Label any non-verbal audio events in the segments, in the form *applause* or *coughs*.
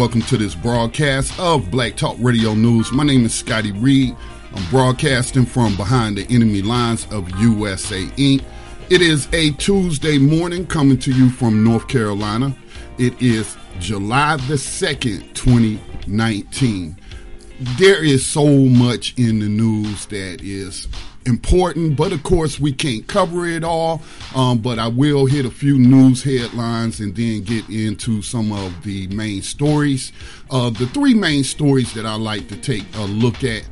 Welcome to this broadcast of Black Talk Radio News. My name is Scotty Reed. I'm broadcasting from behind the enemy lines of USA Inc. It is a Tuesday morning coming to you from North Carolina. It is July the 2nd, 2019. There is so much in the news that is important, but of course we can't cover it all. Um, but I will hit a few news headlines and then get into some of the main stories. Uh, the three main stories that I like to take a look at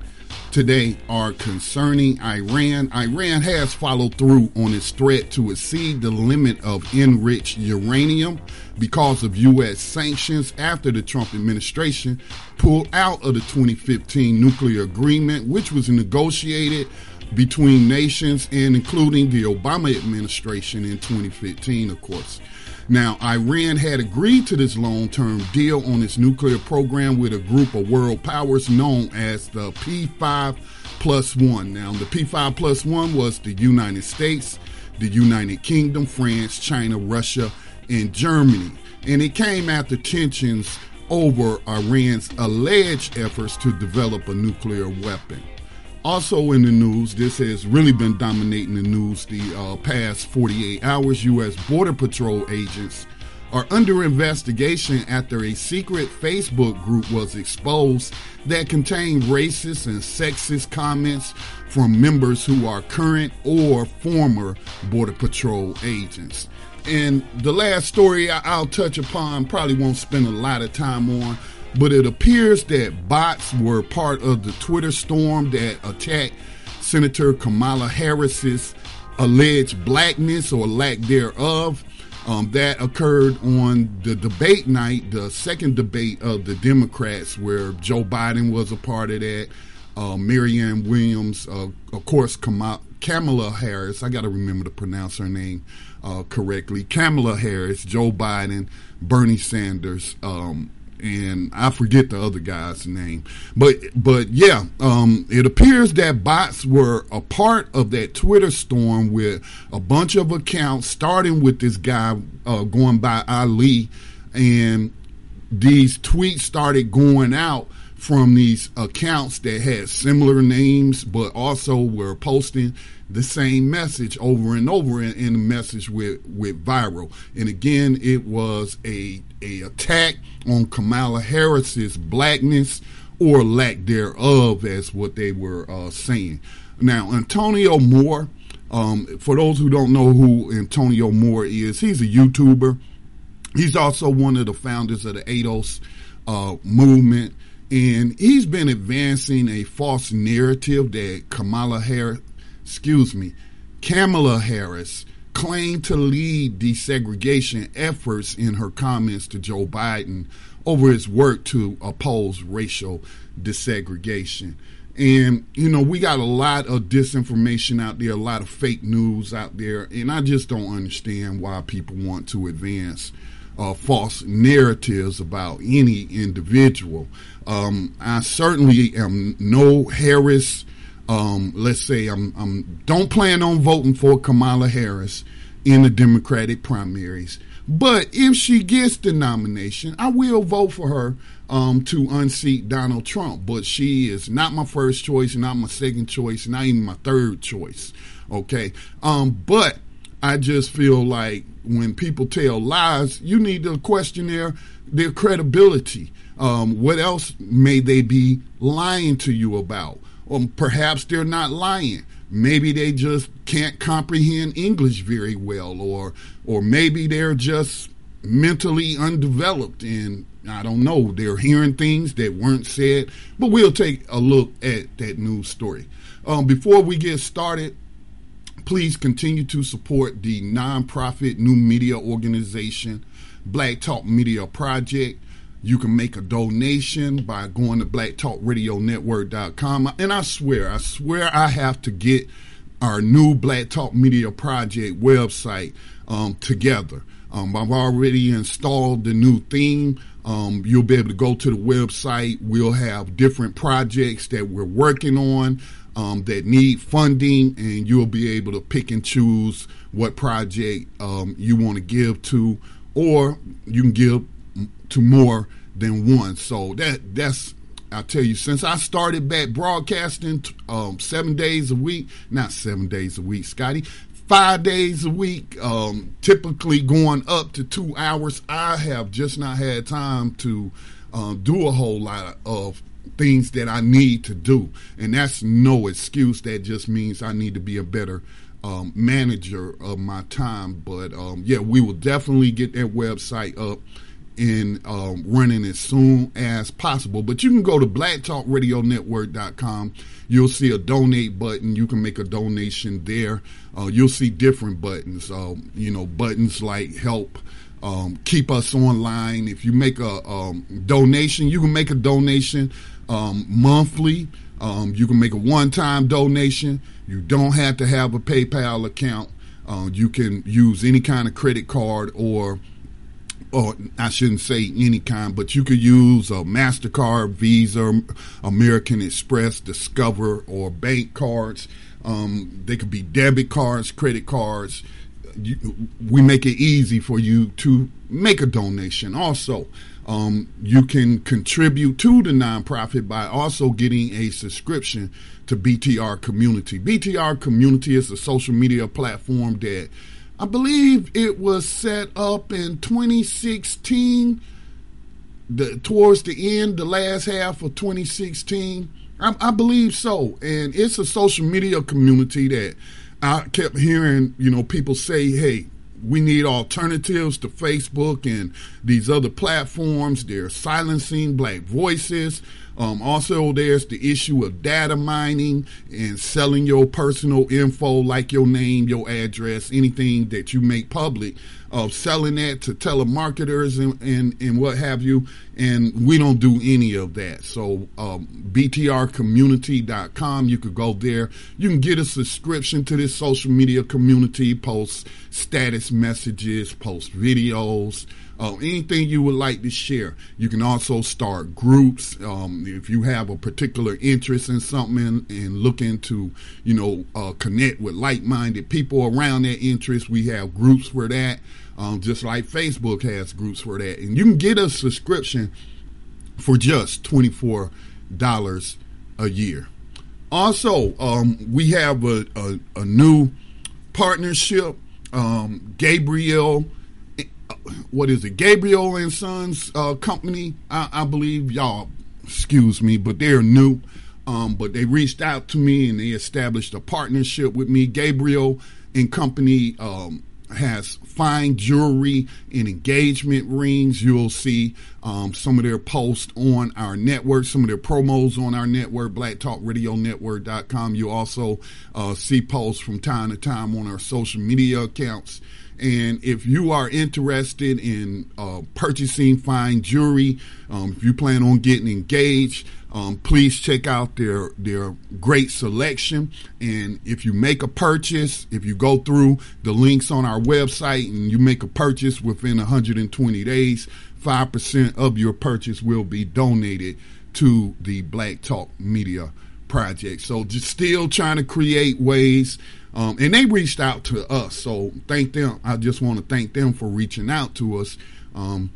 today are concerning Iran. Iran has followed through on its threat to exceed the limit of enriched uranium because of U.S. sanctions after the Trump administration pulled out of the 2015 nuclear agreement, which was negotiated between nations and including the Obama administration in 2015, of course. Now, Iran had agreed to this long term deal on its nuclear program with a group of world powers known as the P5 plus one. Now, the P5 plus one was the United States, the United Kingdom, France, China, Russia, and Germany. And it came after tensions over Iran's alleged efforts to develop a nuclear weapon. Also in the news, this has really been dominating the news the uh, past 48 hours. U.S. Border Patrol agents are under investigation after a secret Facebook group was exposed that contained racist and sexist comments from members who are current or former Border Patrol agents. And the last story I'll touch upon, probably won't spend a lot of time on, but it appears that bots were part of the Twitter storm that attacked Senator Kamala Harris's alleged blackness or lack thereof. Um, that occurred on the debate night, the second debate of the Democrats, where Joe Biden was a part of that. Uh, Marianne Williams, uh, of course, Kamala, Harris. I got to remember to pronounce her name uh, correctly. Kamala Harris, Joe Biden, Bernie Sanders, um, and I forget the other guy's name. But but yeah, um, it appears that bots were a part of that Twitter storm with a bunch of accounts, starting with this guy uh, going by Ali, and these tweets started going out from these accounts that had similar names, but also were posting the same message over and over, and, the message went, went viral. And again, it was a a attack on Kamala Harris's blackness or lack thereof, as what they were uh, saying. Now, Antonio Moore. Um, for those who don't know who Antonio Moore is, he's a YouTuber. He's also one of the founders of the ADOS uh, movement. And he's been advancing a false narrative that Kamala Harris, excuse me, Kamala Harris claimed to lead desegregation efforts in her comments to Joe Biden over his work to oppose racial desegregation. And, you know, we got a lot of disinformation out there, a lot of fake news out there, and I just don't understand why people want to advance uh, false narratives about any individual. Um, I certainly am no Harris. Um, let's say I'm, I'm don't plan on voting for Kamala Harris in the Democratic primaries. But if she gets the nomination, I will vote for her um, to unseat Donald Trump. But she is not my first choice, not my second choice, not even my third choice. Okay. Um, but I just feel like when people tell lies, you need to question their their credibility. Um, what else may they be lying to you about? Or perhaps they're not lying. Maybe they just can't comprehend English very well, or or maybe they're just mentally undeveloped and I don't know, they're hearing things that weren't said. But we'll take a look at that news story. Um, before we get started, please continue to support the nonprofit new media organization, Black Talk Media Project. You can make a donation by going to blacktalkradionetwork.com. And I swear, I swear I have to get our new Black Talk Media Project website um, together. Um, I've already installed the new theme. Um, you'll be able to go to the website. We'll have different projects that we're working on um, that need funding, and you'll be able to pick and choose what project um, you want to give to, or you can give to more than one. So that that's I tell you, since I started back broadcasting um, seven days a week, not seven days a week, Scotty, five days a week, um, typically going up to two hours, I have just not had time to um, do a whole lot of things that I need to do. And that's no excuse. That just means I need to be a better um, manager of my time. But um, yeah, we will definitely get that website up and um, running as soon as possible. But you can go to blacktalkradionetwork.com. You'll see a donate button. You can make a donation there. Uh, you'll see different buttons. Uh, you know, buttons like help. Um, keep us online. If you make a um, donation, you can make a donation um, monthly. Um, you can make a one-time donation. You don't have to have a PayPal account. Uh, you can use any kind of credit card or or I shouldn't say any kind, but you could use a MasterCard, Visa, American Express, Discover, or bank cards. Um, they could be debit cards, credit cards. You, we make it easy for you to make a donation. Also, um, you can contribute to the nonprofit by also getting a subscription to BTR Community. BTR Community is a social media platform that I believe it was set up in 2016, the, towards the end, the last half of 2016. I, I believe so. And it's a social media community that I kept hearing, you know, people say, hey, we need alternatives to Facebook and these other platforms. They're silencing black voices. Um, also, there's the issue of data mining and selling your personal info, like your name, your address, anything that you make public, of selling that to telemarketers and, and, and what have you. And we don't do any of that. So, um, BTRcommunity.com, you could go there. You can get a subscription to this social media community, post status messages, post videos uh, anything you would like to share. You can also start groups um, if you have a particular interest in something and looking to, you know, uh, connect with like-minded people around that interest. We have groups for that, um, just like Facebook has groups for that. And you can get a subscription for just twenty-four dollars a year. Also, um, we have a, a, a new partnership. Um, Gabriel what is it, Gabriel and Sons uh, company, I, I, believe y'all. Excuse me, but they're new. Um, but they reached out to me and they established a partnership with me. Gabriel and company um, has fine jewelry and engagement rings. You'll see um, some of their posts on our network, some of their promos on our network, blacktalkradionetwork.com. You also uh, see posts from time to time on our social media accounts. And if you are interested in uh, purchasing fine jewelry, um, if you plan on getting engaged, um, please check out their their great selection. And if you make a purchase, if you go through the links on our website and you make a purchase within 120 days, five percent of your purchase will be donated to the Black Talk Media project. So just still trying to create ways. Um, and they reached out to us. So thank them. I just want to thank them for reaching out to us. Um,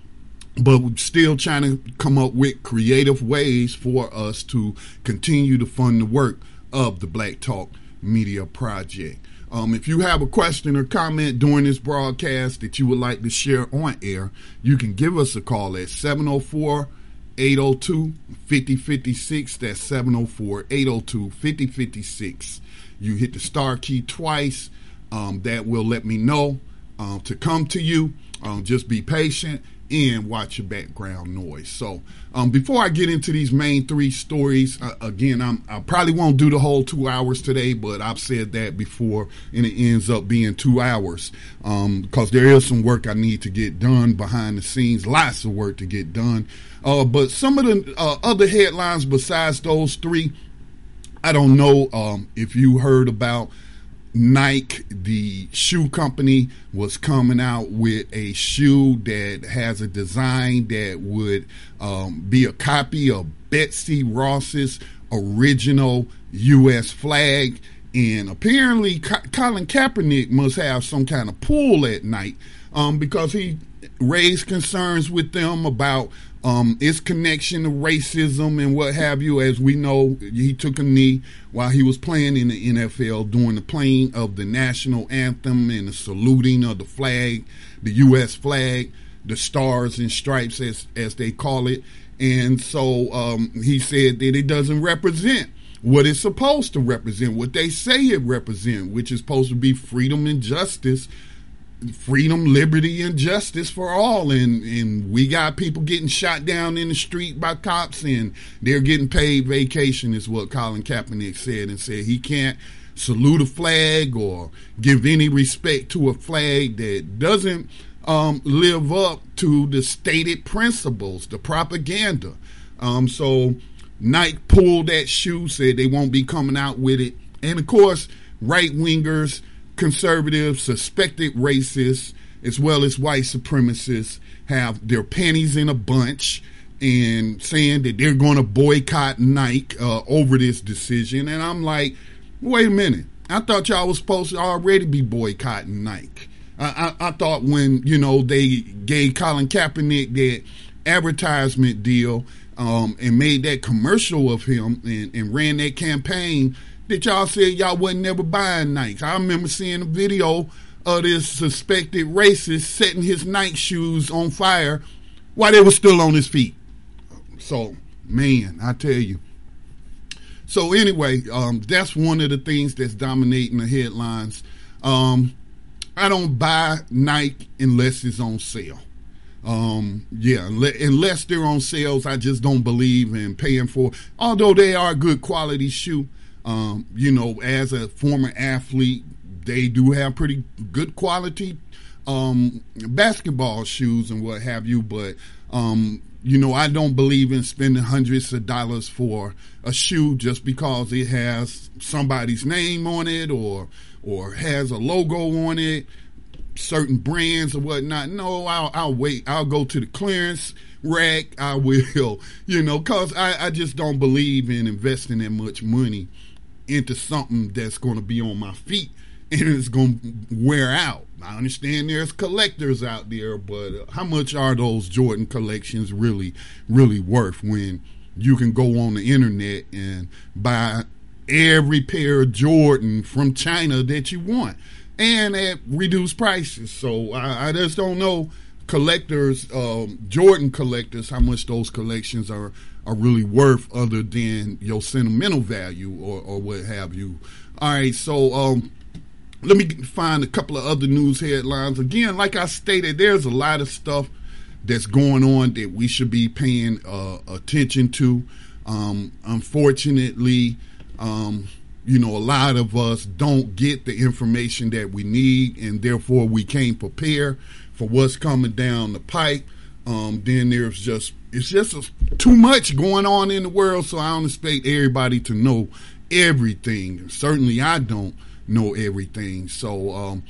but we're still trying to come up with creative ways for us to continue to fund the work of the Black Talk Media Project. Um, if you have a question or comment during this broadcast that you would like to share on air, you can give us a call at 704 802 5056. That's 704 802 5056. You hit the star key twice. Um, that will let me know uh, to come to you. Um, just be patient and watch your background noise. So, um, before I get into these main three stories, uh, again, I'm, I probably won't do the whole two hours today, but I've said that before, and it ends up being two hours because um, there is some work I need to get done behind the scenes, lots of work to get done. Uh, but some of the uh, other headlines besides those three, I don't know um, if you heard about Nike, the shoe company, was coming out with a shoe that has a design that would um, be a copy of Betsy Ross's original U.S. flag. And apparently, Colin Kaepernick must have some kind of pull at Nike um, because he raised concerns with them about um, its connection to racism and what have you. As we know, he took a knee while he was playing in the NFL during the playing of the national anthem and the saluting of the flag, the U.S. flag, the stars and stripes, as as they call it. And so um, he said that it doesn't represent what it's supposed to represent, what they say it represents, which is supposed to be freedom and justice freedom, liberty, and justice for all. And and we got people getting shot down in the street by cops, and they're getting paid vacation, is what Colin Kaepernick said, and said he can't salute a flag or give any respect to a flag that doesn't um, live up to the stated principles, the propaganda. Um, so Nike pulled that shoe, said they won't be coming out with it, and of course, right wingers conservatives, suspected racists, as well as white supremacists have their panties in a bunch and saying that they're going to boycott Nike uh, over this decision. And I'm like, wait a minute. I thought y'all was supposed to already be boycotting Nike. I, I, I thought when, you know, they gave Colin Kaepernick that advertisement deal um, and made that commercial of him and, and ran that campaign – that y'all said y'all wasn't never buying Nikes. I remember seeing a video of this suspected racist setting his Nike shoes on fire while they were still on his feet. So, man, I tell you. So anyway, um, that's one of the things that's dominating the headlines. Um, I don't buy Nike unless it's on sale. Um, yeah, unless they're on sales, I just don't believe in paying for. Although they are a good quality shoe, um, you know, as a former athlete, they do have pretty good quality um, basketball shoes and what have you, but um, you know, I don't believe in spending hundreds of dollars for a shoe just because it has somebody's name on it or or has a logo on it, certain brands or whatnot. No, I'll, I'll wait. I'll go to the clearance rack. I *laughs* will, you know, cause I, I just don't believe in investing that much money into something that's going to be on my feet and it's going to wear out. I understand there's collectors out there, but how much are those Jordan collections really, really worth when you can go on the internet and buy every pair of Jordan from China that you want and at reduced prices? So I, I just don't know collectors, um, Jordan collectors, how much those collections are are really worth other than your sentimental value or, or what have you. All right, so um, let me find a couple of other news headlines. Again, like I stated, there's a lot of stuff that's going on that we should be paying uh, attention to. Um, unfortunately, um, you know, a lot of us don't get the information that we need, and therefore we can't prepare for what's coming down the pipe. Um, then there's just it's just a, too much going on in the world, so I don't expect everybody to know everything. Certainly, I don't know everything. So um,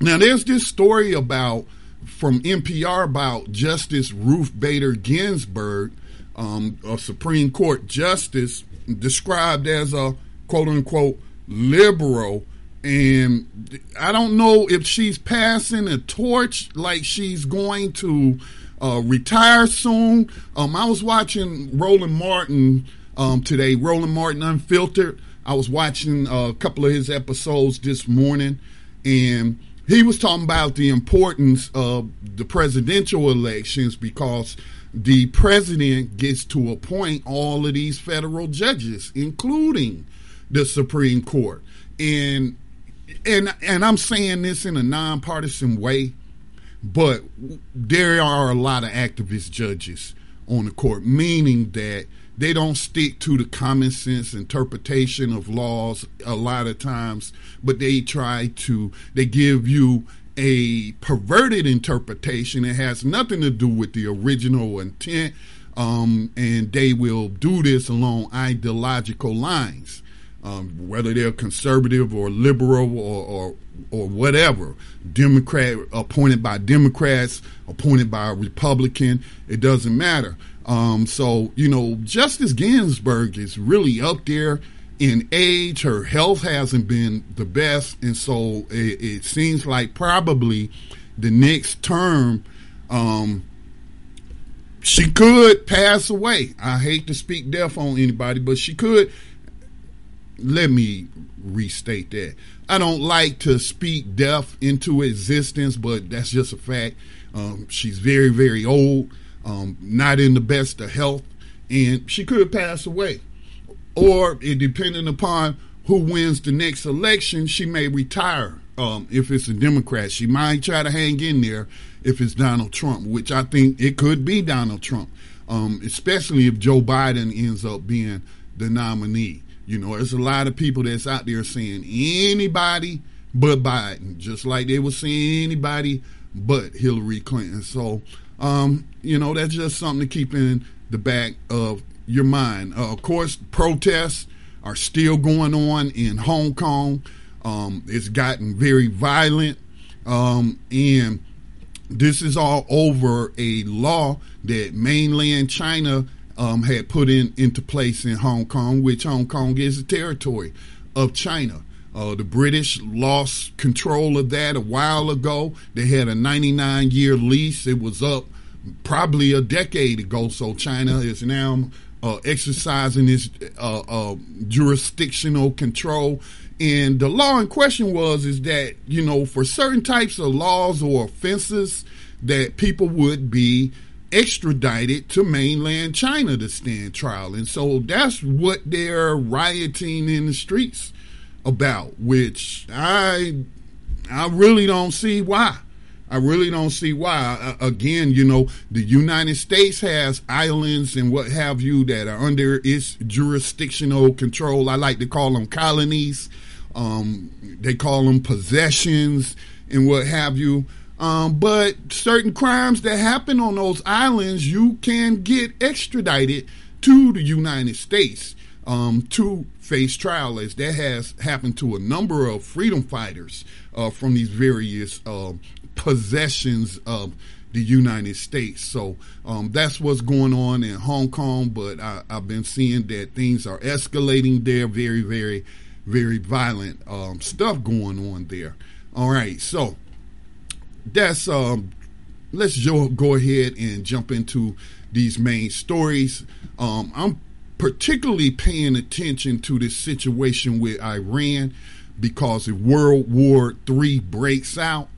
now there's this story about from NPR about Justice Ruth Bader Ginsburg, um, a Supreme Court justice described as a quote unquote liberal. And I don't know if she's passing a torch like she's going to uh, retire soon. Um, I was watching Roland Martin um, today, Roland Martin Unfiltered. I was watching a couple of his episodes this morning, and he was talking about the importance of the presidential elections because the president gets to appoint all of these federal judges, including the Supreme Court. And and and I'm saying this in a nonpartisan way, but there are a lot of activist judges on the court, meaning that they don't stick to the common sense interpretation of laws a lot of times, but they try to, they give you a perverted interpretation that has nothing to do with the original intent, um, and they will do this along ideological lines. Um, whether they're conservative or liberal or, or or whatever, Democrat appointed by Democrats, appointed by a Republican, it doesn't matter. Um, so, you know, Justice Ginsburg is really up there in age. Her health hasn't been the best. And so it, it seems like probably the next term, um, she could pass away. I hate to speak death on anybody, but she could. Let me restate that. I don't like to speak death into existence, but that's just a fact. Um, she's very, very old um, not in the best of health, and she could pass away. Or, it, depending upon who wins the next election, she may retire. Um, if it's a Democrat, she might try to hang in there if it's Donald Trump, which I think it could be Donald Trump, um, especially if Joe Biden ends up being the nominee. You know, there's a lot of people that's out there saying anybody but Biden, just like they were saying anybody but Hillary Clinton. So um, you know, that's just something to keep in the back of your mind. Uh, of course, protests are still going on in Hong Kong. Um, it's gotten very violent. Um, and this is all over a law that mainland China um, had put in into place in Hong Kong, which Hong Kong is a territory of China. Uh, the British lost control of that a while ago. They had a 99 year lease. It was up probably a decade ago. So China is now uh, exercising its uh, uh, jurisdictional control. And the law in question was is that you know for certain types of laws or offenses that people would be extradited to mainland China to stand trial. And so that's what they're rioting in the streets about, which I I really don't see why. I really don't see why. Again, you know, the United States has islands and what have you that are under its jurisdictional control. I like to call them colonies. Um, they call them possessions and what have you. Um, but certain crimes that happen on those islands, you can get extradited to the United States um, to face trial, as that has happened to a number of freedom fighters uh, from these various uh, possessions of the United States. So um, that's what's going on in Hong Kong. But I, have been seeing that things are escalating there. Very, very, very violent um, stuff going on there. All right, so that's um, let's go ahead and jump into these main stories. Um, I'm particularly paying attention to this situation with Iran because if World War III breaks out,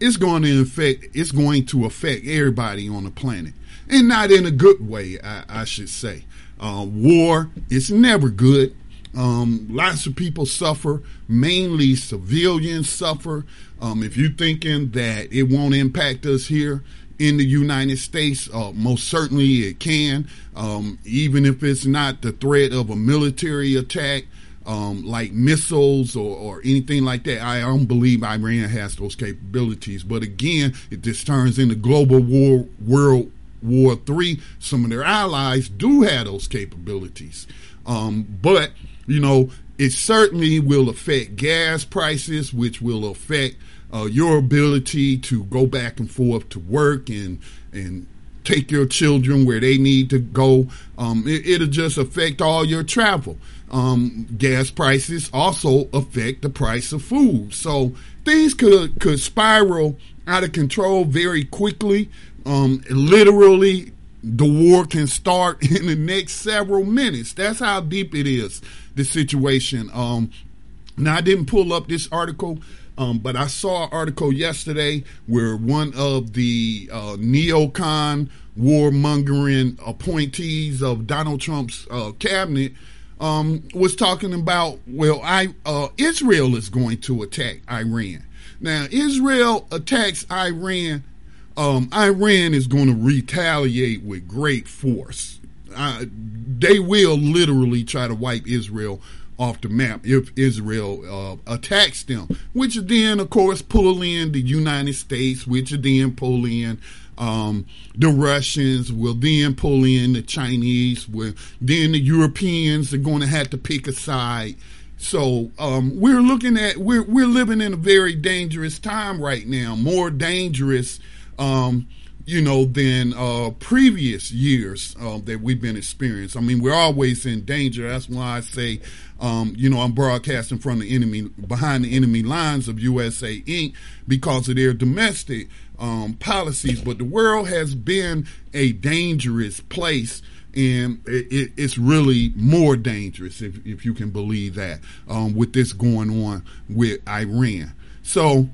it's going to affect it's going to affect everybody on the planet. And not in a good way i, I should say. Uh, war is never good um, lots of people suffer mainly civilians suffer um, if you're thinking that it won't impact us here in the United States, uh, most certainly it can, um, even if it's not the threat of a military attack um, like missiles or, or, anything like that. I don't believe Iran has those capabilities. But again, if this turns into global war, world war three, some of their allies do have those capabilities. Um, but you know, it certainly will affect gas prices, which will affect uh, your ability to go back and forth to work and and take your children where they need to go. Um, it, will just affect all your travel. Um, gas prices also affect the price of food. So things could could spiral out of control very quickly. Um, literally, the war can start *laughs* in the next several minutes. That's how deep it is. The situation. Um, now I didn't pull up this article. Um, but I saw an article yesterday where one of the uh, neocon warmongering appointees of Donald Trump's uh, cabinet um, was talking about, well, I uh, Israel is going to attack Iran. Now, Israel attacks Iran. Um, Iran is going to retaliate with great force. They will literally try to wipe Israel off the map if Israel uh, attacks them, which then, of course, pull in the United States, which then pull in um, the Russians, will then pull in the Chinese, will then the Europeans are going to have to pick a side. So um, we're looking at we're we're living in a very dangerous time right now, more dangerous um, you know, than uh, previous years uh, that we've been experiencing. I mean, we're always in danger. That's why I say, um, you know, I'm broadcasting from the enemy, behind the enemy lines of USA Inc. because of their domestic um, policies. But the world has been a dangerous place and it, it's really more dangerous if, if you can believe that um, with this going on with Iran. So,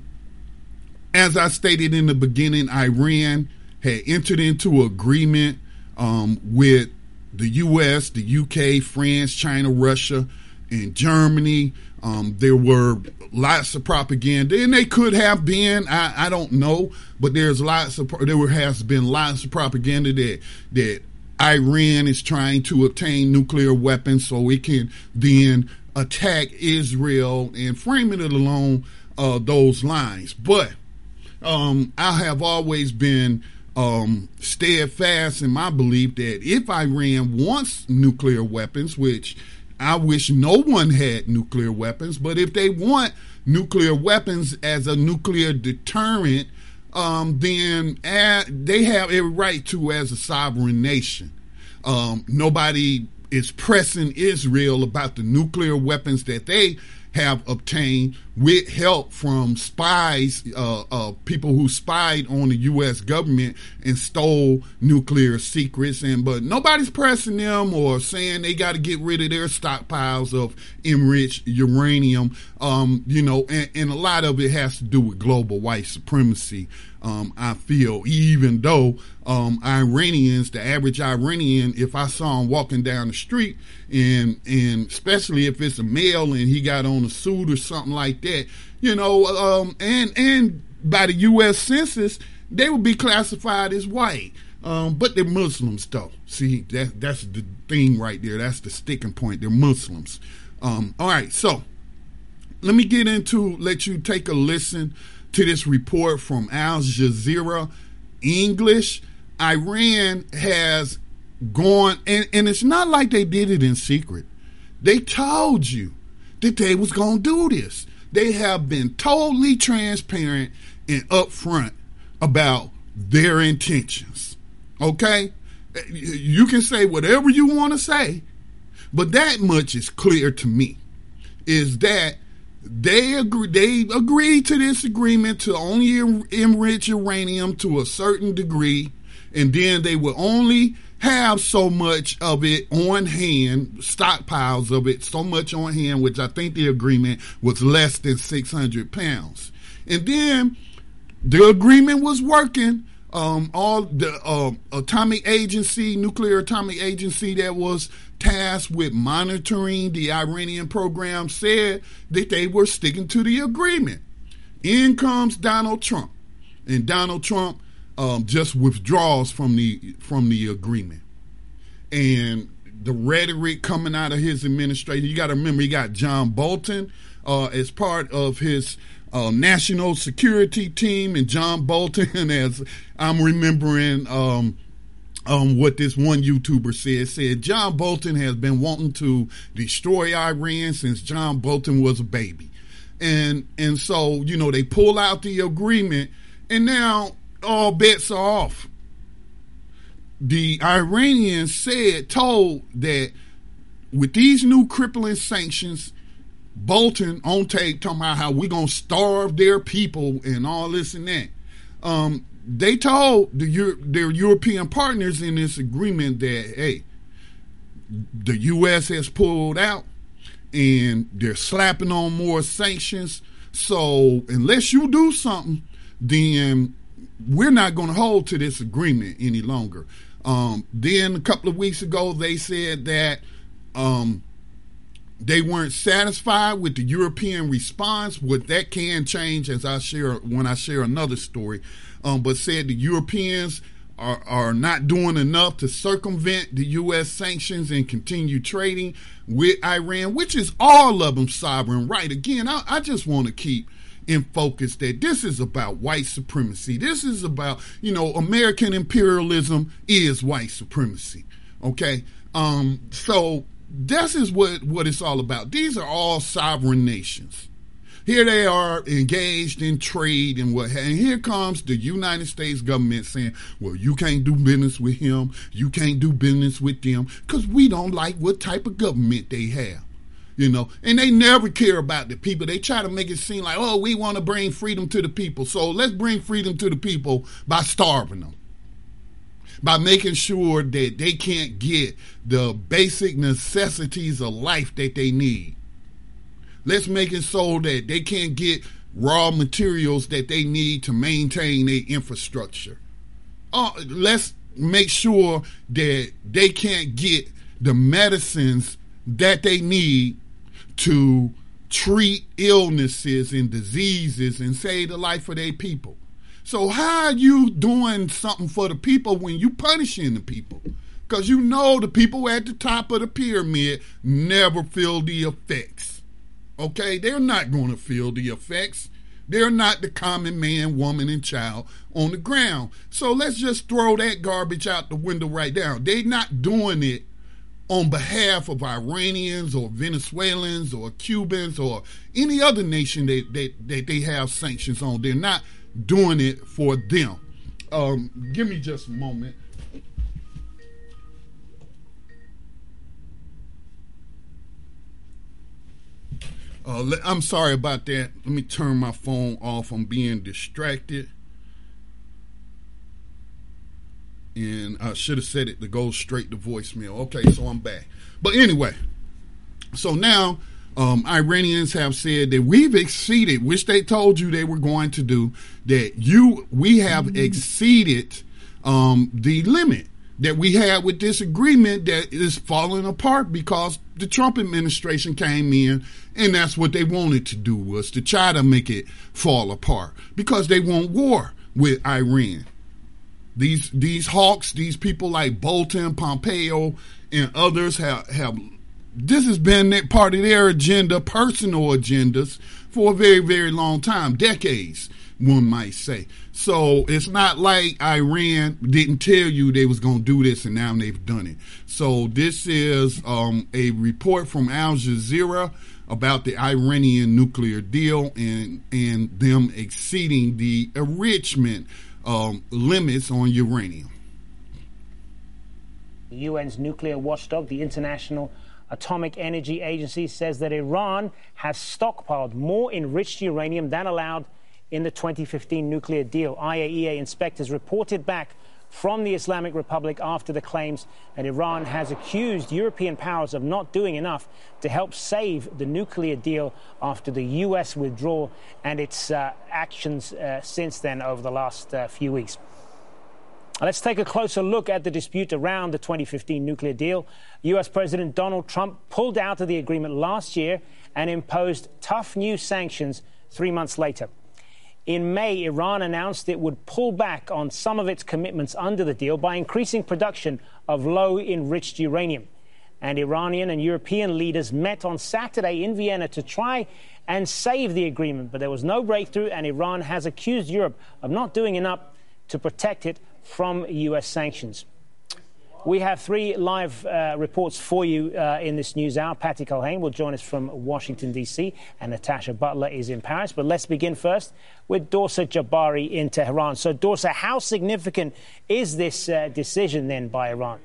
as I stated in the beginning, Iran had entered into agreement um, with the U.S., the U.K., France, China, Russia, and Germany. Um, there were lots of propaganda, and they could have been. I, I don't know, but there's lots of there has been lots of propaganda that that Iran is trying to obtain nuclear weapons so it can then attack Israel and frame it along uh, those lines. But um, I have always been um, steadfast in my belief that if Iran wants nuclear weapons, which I wish no one had nuclear weapons, but if they want nuclear weapons as a nuclear deterrent, um, then they have every right to as a sovereign nation. Um, nobody is pressing Israel about the nuclear weapons that they have obtained with help from spies, uh, uh, people who spied on the U.S. government and stole nuclear secrets. And but nobody's pressing them or saying they got to get rid of their stockpiles of enriched uranium. Um, you know, and, and, a lot of it has to do with global white supremacy. Um, I feel, even though um, Iranians, the average Iranian, if I saw him walking down the street, and and especially if it's a male and he got on a suit or something like that, you know, um, and and by the U.S. Census, they would be classified as white. Um, but they're Muslims, though. See, that that's the thing right there. That's the sticking point. They're Muslims. Um, all right, so let me get into let you take a listen to this report from Al Jazeera English. Iran has gone, and, and it's not like they did it in secret. They told you that they was going to do this. They have been totally transparent and upfront about their intentions. Okay? You can say whatever you want to say, but that much is clear to me is that they agree they agreed to this agreement to only enrich uranium to a certain degree and then they would only have so much of it on hand, stockpiles of it, so much on hand, which I think the agreement was less than 600 pounds. And then the agreement was working. Um, all the uh, atomic agency, nuclear atomic agency that was tasked with monitoring the Iranian program said that they were sticking to the agreement. In comes Donald Trump, and Donald Trump um, just withdraws from the from the agreement, and the rhetoric coming out of his administration. You got to remember, he got John Bolton uh, as part of his uh, national security team, and John Bolton, *laughs* as I'm remembering. Um, um, what this one YouTuber said said John Bolton has been wanting to destroy Iran since John Bolton was a baby, and and so you know they pull out the agreement, and now all bets are off. the Iranians said, told that with these new crippling sanctions, Bolton on tape talking about how we're gonna starve their people and all this and that. Um, they told the their European partners in this agreement that hey, the U.S. has pulled out and they're slapping on more sanctions. So unless you do something, then we're not going to hold to this agreement any longer. Um, then a couple of weeks ago, they said that um, they weren't satisfied with the European response. What that can change as I share when I share another story. Um, but said the Europeans are, are not doing enough to circumvent the U.S. sanctions and continue trading with Iran, which is all of them sovereign right. Again, I, I just want to keep in focus that this is about white supremacy. This is about, you know, American imperialism is white supremacy. Okay? Um, so this is what, what it's all about. These are all sovereign nations. Here they are engaged in trade and what and here comes the United States government saying, well, you can't do business with him, you can't do business with them, because we don't like what type of government they have you know, and they never care about the people. They try to make it seem like, oh, we want to bring freedom to the people. So let's bring freedom to the people by starving them, by making sure that they can't get the basic necessities of life that they need. Let's make it so that they can't get raw materials that they need to maintain their infrastructure. Uh, let's make sure that they can't get the medicines that they need to treat illnesses and diseases and save the life of their people. So how are you doing something for the people when you punishing the people? Because you know the people at the top of the pyramid never feel the effects. Okay? They're not going to feel the effects. They're not the common man, woman, and child on the ground. So let's just throw that garbage out the window right now. They're not doing it on behalf of Iranians or Venezuelans or Cubans or any other nation that, that, that they have sanctions on. They're not doing it for them. Um, give me just a moment. Uh, I'm sorry about that. Let me turn my phone off. I'm being distracted. and I should have said it to go straight to voicemail. Okay, so I'm back. But anyway, so now um, Iranians have said that we've exceeded, which they told you they were going to do, that you we have exceeded um, the limit that we had with this agreement that is falling apart because the Trump administration came in and that's what they wanted to do was to try to make it fall apart because they want war with Iran. These these hawks, these people like Bolton, Pompeo, and others have have this has been part of their agenda, personal agendas, for a very, very long time, decades, one might say. So it's not like Iran didn't tell you they was going to do this and now they've done it. So this is um, a report from Al Jazeera about the Iranian nuclear deal and and them exceeding the enrichment um, limits on uranium. The UN's nuclear watchdog, the International Atomic Energy Agency, says that Iran has stockpiled more enriched uranium than allowed in the 2015 nuclear deal. IAEA inspectors reported back from the Islamic Republic after the claims that Iran has accused European powers of not doing enough to help save the nuclear deal after the U.S. withdrawal and its uh, actions uh, since then over the last uh, few weeks. Let's take a closer look at the dispute around the 2015 nuclear deal. U.S. President Donald Trump pulled out of the agreement last year and imposed tough new sanctions three months later. In May, Iran announced it would pull back on some of its commitments under the deal by increasing production of low enriched uranium. And Iranian and European leaders met on Saturday in Vienna to try and save the agreement, but there was no breakthrough, and Iran has accused Europe of not doing enough to protect it from U.S. sanctions. We have three live uh, reports for you uh, in this news hour. Patty Culhane will join us from Washington, D.C., and Natasha Butler is in Paris. But let's begin first with Dorsa Jabbari in Tehran. So, Dorsa, how significant is this uh, decision then by Iran?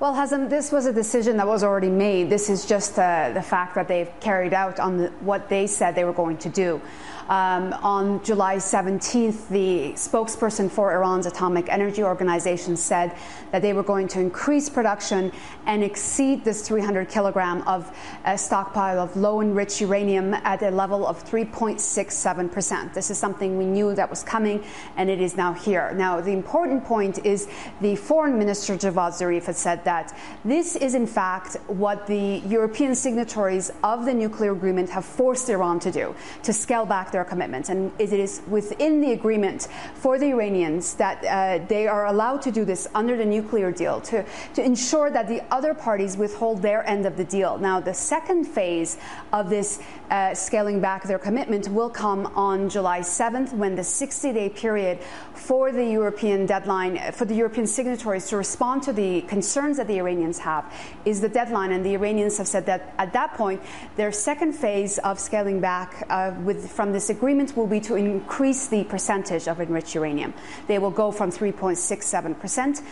Well, Hazem, this was a decision that was already made. This is just uh, the fact that they've carried out on the, what they said they were going to do. Um, on July 17th, the spokesperson for Iran's Atomic Energy Organization said that they were going to increase production and exceed this 300 kilogram of a stockpile of low enriched uranium at a level of 3.67%. This is something we knew that was coming, and it is now here. Now, the important point is the foreign minister Javad Zarif has said that this is, in fact, what the European signatories of the nuclear agreement have forced Iran to do to scale back their commitments. And it is within the agreement for the Iranians that uh, they are allowed to do this under the nuclear deal to, to ensure that the other parties withhold their end of the deal. Now, the second phase of this uh, scaling back their commitment will come on July 7th when the 60 day period for the European deadline, for the European signatories to respond to the concerns that the Iranians have is the deadline. And the Iranians have said that at that point, their second phase of scaling back uh, with, from this agreement will be to increase the percentage of enriched uranium. They will go from 3.67%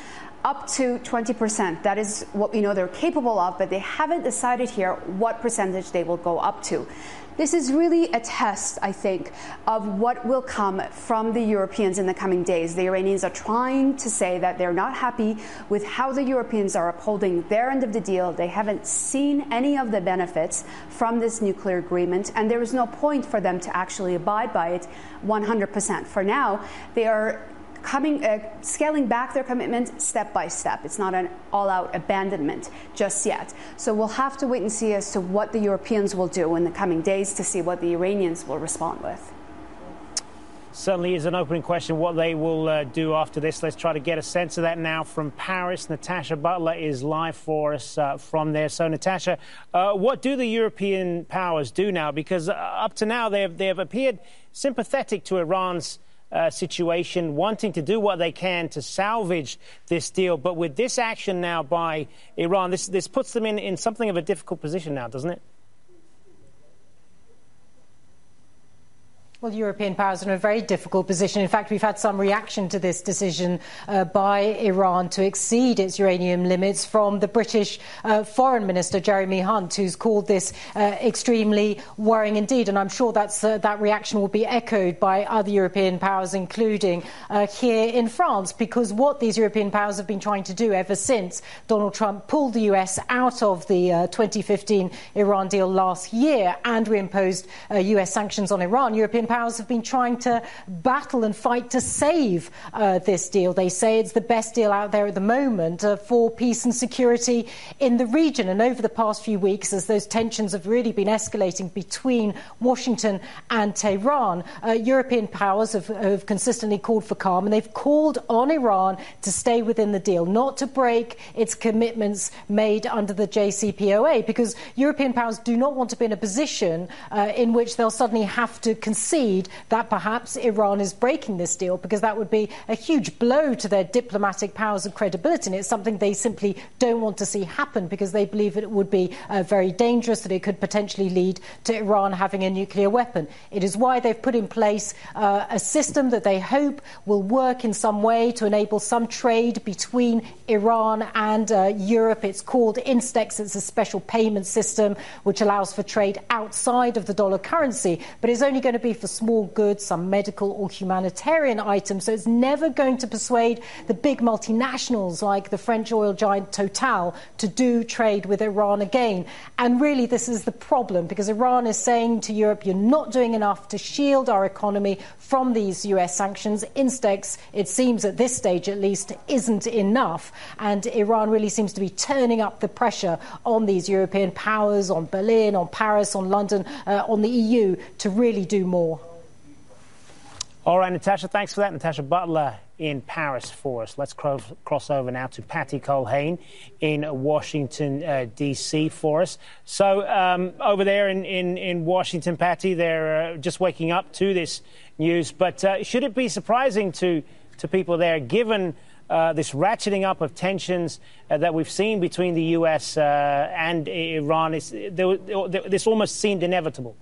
up to 20%. That is what we know they're capable of, but they haven't decided here what percentage they will go up to. This is really a test, I think, of what will come from the Europeans in the coming days. The Iranians are trying to say that they're not happy with how the Europeans are upholding their end of the deal. They haven't seen any of the benefits from this nuclear agreement, and there is no point for them to actually abide by it 100%. For now, they are coming, uh, scaling back their commitment step by step. It's not an all out abandonment just yet. So we'll have to wait and see as to what the Europeans will do in the coming days to see what the Iranians will respond with. Certainly is an opening question what they will uh, do after this. Let's try to get a sense of that now from Paris. Natasha Butler is live for us uh, from there. So, Natasha, uh, what do the European powers do now? Because uh, up to now they have, they have appeared sympathetic to Iran's uh, situation, wanting to do what they can to salvage this deal. But with this action now by Iran, this, this puts them in, in something of a difficult position now, doesn't it? Well, European powers are in a very difficult position. In fact, we've had some reaction to this decision uh, by Iran to exceed its uranium limits from the British uh, Foreign Minister, Jeremy Hunt, who's called this uh, extremely worrying indeed. And I'm sure uh, that reaction will be echoed by other European powers, including uh, here in France, because what these European powers have been trying to do ever since Donald Trump pulled the US out of the uh, 2015 Iran deal last year and reimposed US sanctions on Iran, European powers have been trying to battle and fight to save uh, this deal. They say it's the best deal out there at the moment uh, for peace and security in the region. And over the past few weeks, as those tensions have really been escalating between Washington and Tehran, uh, European powers have, have consistently called for calm and they've called on Iran to stay within the deal, not to break its commitments made under the JCPOA, because European powers do not want to be in a position uh, in which they'll suddenly have to concede concede that perhaps Iran is breaking this deal because that would be a huge blow to their diplomatic powers and credibility. And it's something they simply don't want to see happen because they believe it would be uh, very dangerous, that it could potentially lead to Iran having a nuclear weapon. It is why they've put in place uh, a system that they hope will work in some way to enable some trade between Iran and uh, Europe. It's called Instex. It's a special payment system which allows for trade outside of the dollar currency, but it's only going to be for small goods, some medical or humanitarian items. So it's never going to persuade the big multinationals like the French oil giant Total to do trade with Iran again. And really, this is the problem because Iran is saying to Europe, you're not doing enough to shield our economy from these US sanctions. Instex, it seems at this stage at least, isn't enough. And Iran really seems to be turning up the pressure on these European powers, on Berlin, on Paris, on London, uh, on the EU to really do more. All right, Natasha, thanks for that. Natasha Butler in Paris for us. Let's cro- cross over now to Patty Culhane in Washington, uh, D.C. for us. So, um, over there in, in, in, Washington, Patty, they're uh, just waking up to this news. But uh, should it be surprising to, to people there, given uh, this ratcheting up of tensions uh, that we've seen between the U.S. Uh, and Iran? Is, this almost seemed inevitable.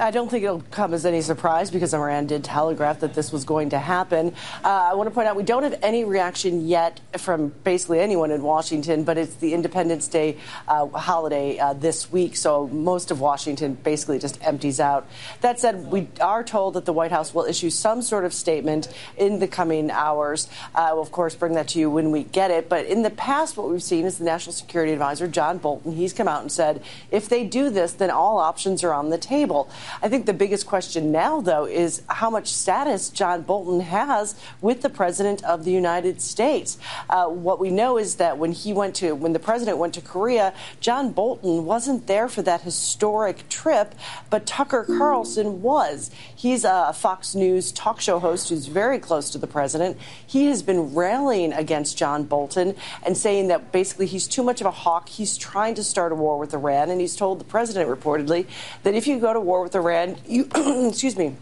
I don't think it'll come as any surprise because Iran did telegraph that this was going to happen. Uh, I want to point out we don't have any reaction yet from basically anyone in Washington, but it's the Independence Day uh, holiday uh, this week, so most of Washington basically just empties out. That said, we are told that the White House will issue some sort of statement in the coming hours. I will, of course, bring that to you when we get it. But in the past, what we've seen is the National Security Advisor, John Bolton, he's come out and said if they do this, then all options are on the table. I think the biggest question now, though, is how much status John Bolton has with the President of the United States. Uh, what we know is that when he went to, when the President went to Korea, John Bolton wasn't there for that historic trip, but Tucker Carlson was. He's a Fox News talk show host who's very close to the President. He has been rallying against John Bolton and saying that basically he's too much of a hawk. He's trying to start a war with Iran, and he's told the President reportedly that if you go to war with Iran, you, *clears throat* excuse me,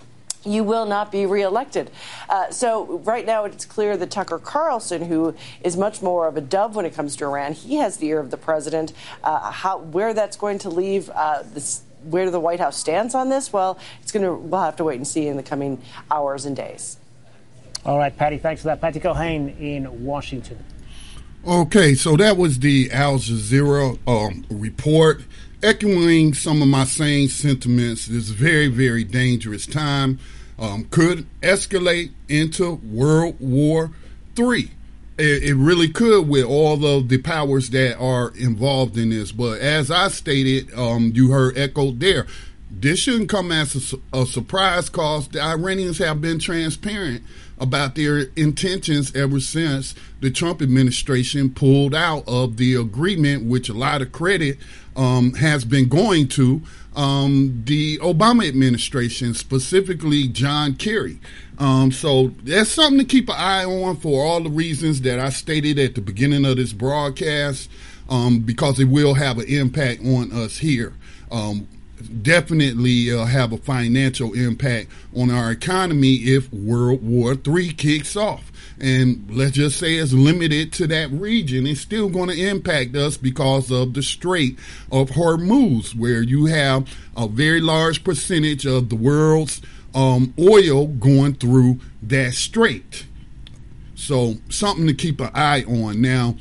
you will not be reelected. Uh, so right now it's clear that Tucker Carlson, who is much more of a dove when it comes to Iran, he has the ear of the president. Uh, how, where that's going to leave uh, this, where the White House stands on this, well, it's going to we'll have to wait and see in the coming hours and days. All right, Patty, thanks for that. Patty Culhane in Washington. Okay, so that was the Al Jazeera um, report echoing some of my same sentiments. This very, very dangerous time um, could escalate into World War III. It, it, really could with all of the powers that are involved in this. But as I stated, um, you heard echoed there. This shouldn't come as a, a surprise because the Iranians have been transparent about their intentions ever since the Trump administration pulled out of the agreement, which a lot of credit um, has been going to um, the Obama administration, specifically John Kerry. Um, so that's something to keep an eye on for all the reasons that I stated at the beginning of this broadcast, um, because it will have an impact on us here. Um, definitely uh, have a financial impact on our economy if World War III kicks off. And let's just say it's limited to that region. It's still going to impact us because of the Strait of Hormuz, where you have a very large percentage of the world's um, oil going through that strait. So, something to keep an eye on. Now,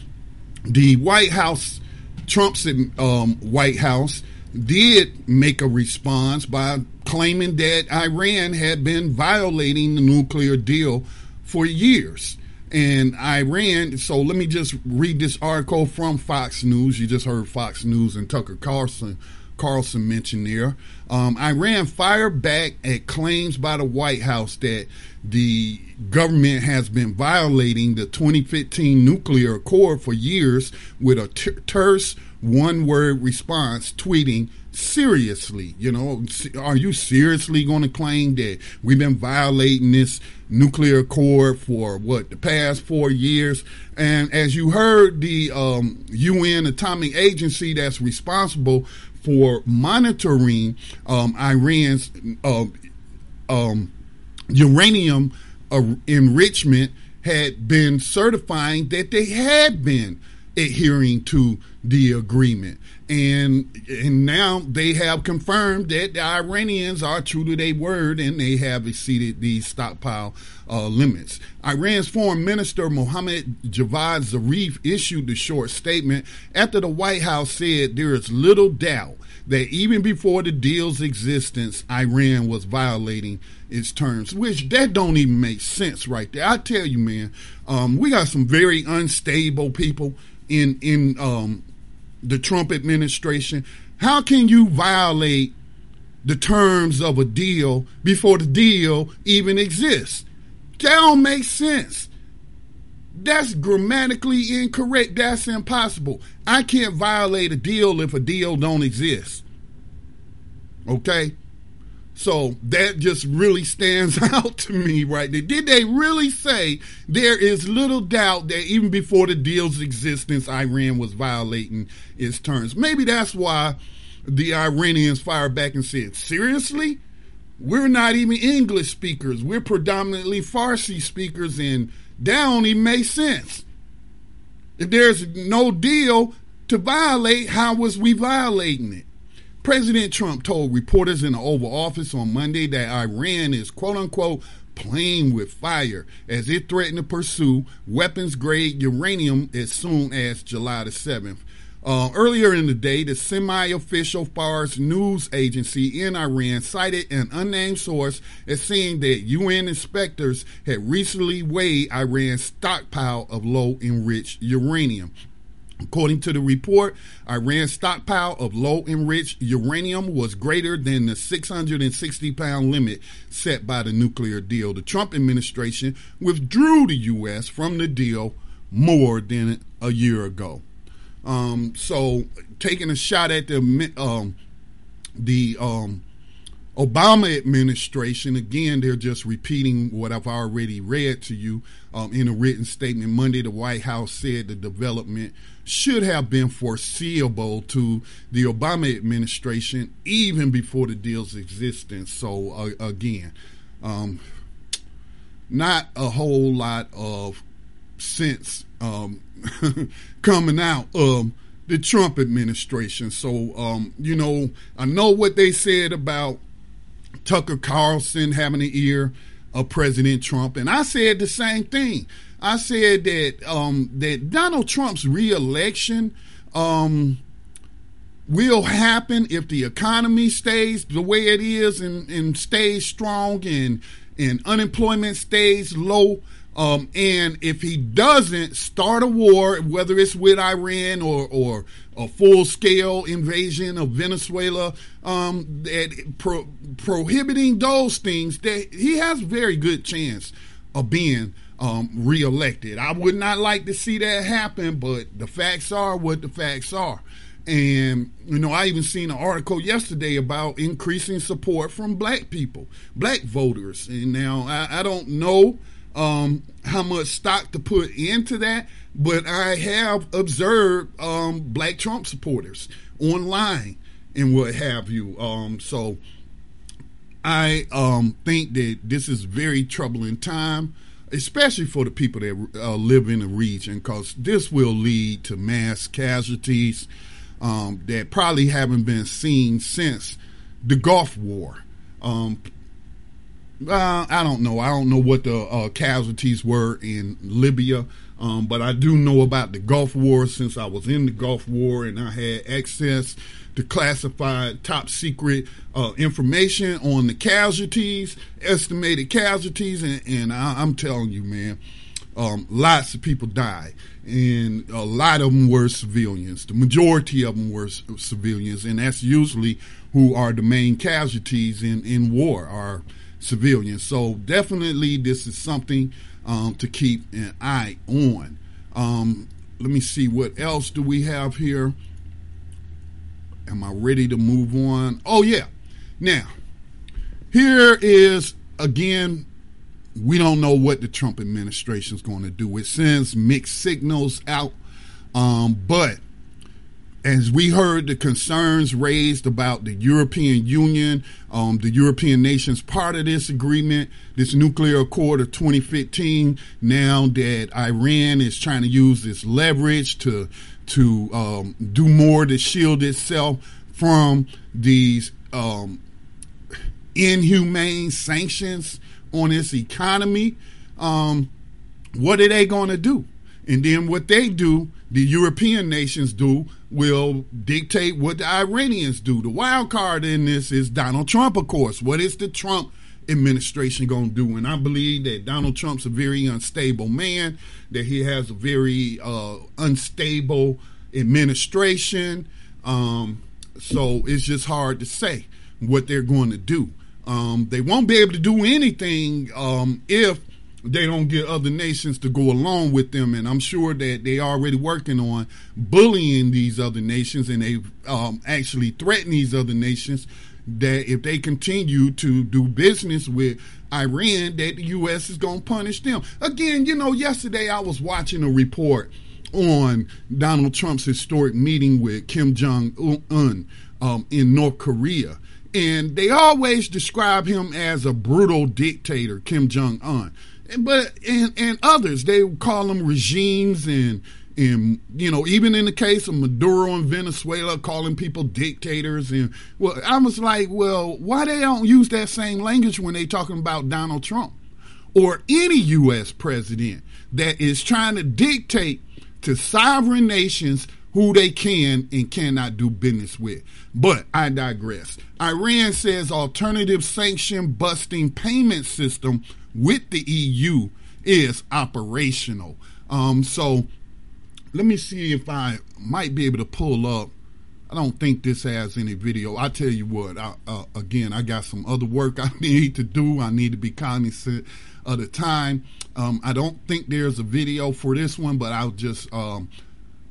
the White House, Trump's um, White House, did make a response by claiming that Iran had been violating the nuclear deal for years. And Iran, so let me just read this article from Fox News. You just heard Fox News and Tucker Carlson Carlson mentioned there. Um, Iran fired back at claims by the White House that the government has been violating the 2015 nuclear accord for years with a terse one word response tweeting seriously you know are you seriously going to claim that we've been violating this nuclear accord for what the past four years? And as you heard the um, un atomic agency that's responsible for monitoring um, iran's uh, um, uranium uh, enrichment had been certifying that they had been adhering to the agreement. And and now they have confirmed that the Iranians are true to their word and they have exceeded these stockpile uh, limits. Iran's foreign minister Mohammad Javad Zarif issued the short statement after the White House said there is little doubt that even before the deal's existence, Iran was violating its terms, which that don't even make sense right there. I tell you, man, um, we got some very unstable people in in um, the Trump administration. How can you violate the terms of a deal before the deal even exists? That don't make sense. That's grammatically incorrect. That's impossible. I can't violate a deal if a deal don't exist. Okay? So that just really stands *laughs* out to me right there. Did they really say there is little doubt that even before the deal's existence, Iran was violating its terms? Maybe that's why the Iranians fired back and said, seriously? we're not even English speakers. We're predominantly Farsi speakers, and that don't even make sense. If there's no deal to violate, how was we violating it? President Trump told reporters in the Oval Office on Monday that Iran is quote unquote playing with fire as it threatened to pursue weapons grade uranium as soon as July the 7th. Uh, earlier in the day, the semi official Fars news agency in Iran cited an unnamed source as saying that UN inspectors had recently weighed Iran's stockpile of low enriched uranium. According to the report, Iran's stockpile of low enriched uranium was greater than the 660 pound limit set by the nuclear deal. The Trump administration withdrew the U.S. from the deal more than a year ago. Um, so taking a shot at the um, the um, Obama administration again, they're just repeating what I've already read to you um, in a written statement Monday. The White House said the development should have been foreseeable to the Obama administration even before the deal's existence. So uh, again, um, not a whole lot of sense um, *laughs* coming out of the Trump administration. So, um, you know, I know what they said about Tucker Carlson having an ear of President Trump, and I said the same thing. I said that um, that Donald Trump's reelection um, will happen if the economy stays the way it is and, and stays strong and and unemployment stays low. Um, and if he doesn't start a war, whether it's with Iran or, or a full scale invasion of Venezuela, um, pro- prohibiting those things, that he has very good chance of being um, reelected. I would not like to see that happen, but the facts are what the facts are. And, you know, I even seen an article yesterday about increasing support from black people, black voters. And now I, I don't know um, how much stock to put into that, but I have observed um, black Trump supporters online and what have you. Um, so I um, think that this is very troubling time, especially for the people that uh, live in the region, because this will lead to mass casualties um, that probably haven't been seen since the Gulf War. Um, uh, I don't know. I don't know what the uh, casualties were in Libya, um, but I do know about the Gulf War since I was in the Gulf War and I had access to classified top secret uh, information on the casualties, estimated casualties, and, and I, am telling you, man, um, lots of people died, and a lot of them were civilians. The majority of them were civilians, and that's usually who are the main casualties in, in war. Are civilians. So definitely, this is something um, to keep an eye on. Um, let me see what else do we have here. Am I ready to move on? Oh yeah. Now, here is again. We don't know what the Trump administration is going to do. It sends mixed signals out, um, but as we heard the concerns raised about the European Union, um, the European nations part of this agreement, this nuclear accord of 2015, now that Iran is trying to use this leverage to to um, do more to shield itself from these um, inhumane sanctions on its economy, um, what are they going to do? And then what they do, the European nations do, will dictate what the Iranians do. The wild card in this is Donald Trump, of course. What is the Trump administration going to do? And I believe that Donald Trump's a very unstable man, that he has a very uh, unstable administration. Um, so it's just hard to say what they're going to do. Um, they won't be able to do anything um, if they don't get other nations to go along with them. And I'm sure that they already working on bullying these other nations, and they um, actually threaten these other nations that if they continue to do business with Iran, that the U.S. is going to punish them. Again, you know, yesterday I was watching a report on Donald Trump's historic meeting with Kim Jong Un um, in North Korea and they always describe him as a brutal dictator, Kim Jong Un. But and, and others they call them regimes and and you know even in the case of Maduro in Venezuela calling people dictators and well I was like well why they don't use that same language when they talking about Donald Trump or any US president that is trying to dictate to sovereign nations who they can and cannot do business with. But I digress. Iran says alternative sanction busting payment system with the EU is operational. Um, so let me see if I might be able to pull up. I don't think this has any video. I tell you what, I, uh, again, I got some other work *laughs* I need to do. I need to be cognizant of the time. Um, I don't think there's a video for this one, but I'll just um,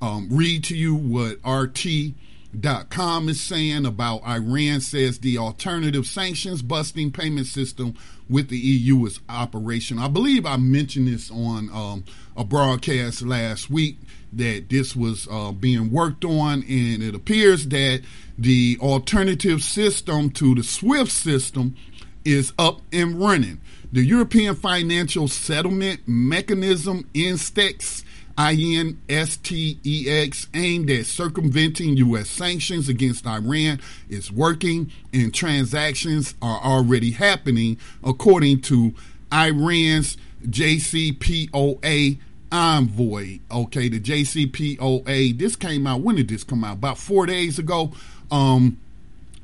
um, read to you what RT.com is saying about Iran says the alternative sanctions busting payment system with the EU is operational. I believe I mentioned this on um, a broadcast last week that this was uh, being worked on, and it appears that the alternative system to the SWIFT system is up and running. The European Financial Settlement Mechanism, INSTEX, INSTEX, aimed at circumventing U.S. sanctions against Iran, is working, and transactions are already happening, according to Iran's JCPOA envoy. Okay, the JCPOA. This came out. When did this come out? About four days ago. Um,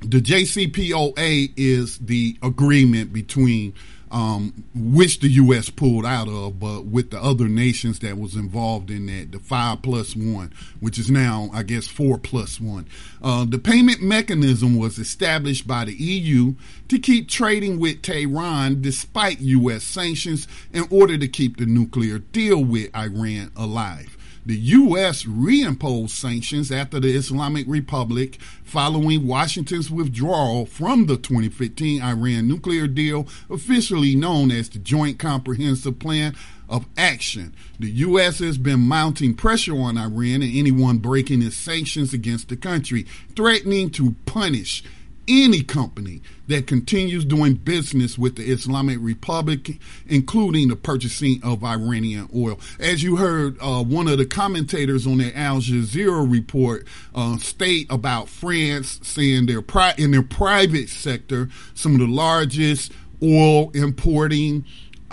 the JCPOA is the agreement between um, which the U.S. pulled out of, but with the other nations that was involved in that, the five plus one, which is now, I guess, four plus one. Uh, the payment mechanism was established by the EU to keep trading with Tehran despite U.S. sanctions in order to keep the nuclear deal with Iran alive. The U.S. reimposed sanctions after the Islamic Republic following Washington's withdrawal from the 2015 Iran nuclear deal, officially known as the Joint Comprehensive Plan of Action. The U.S. has been mounting pressure on Iran and anyone breaking its sanctions against the country, threatening to punish any company that continues doing business with the Islamic Republic, including the purchasing of Iranian oil. As you heard, uh, one of the commentators on the Al Jazeera report uh, state about France saying their pri- in their private sector, some of the largest oil importing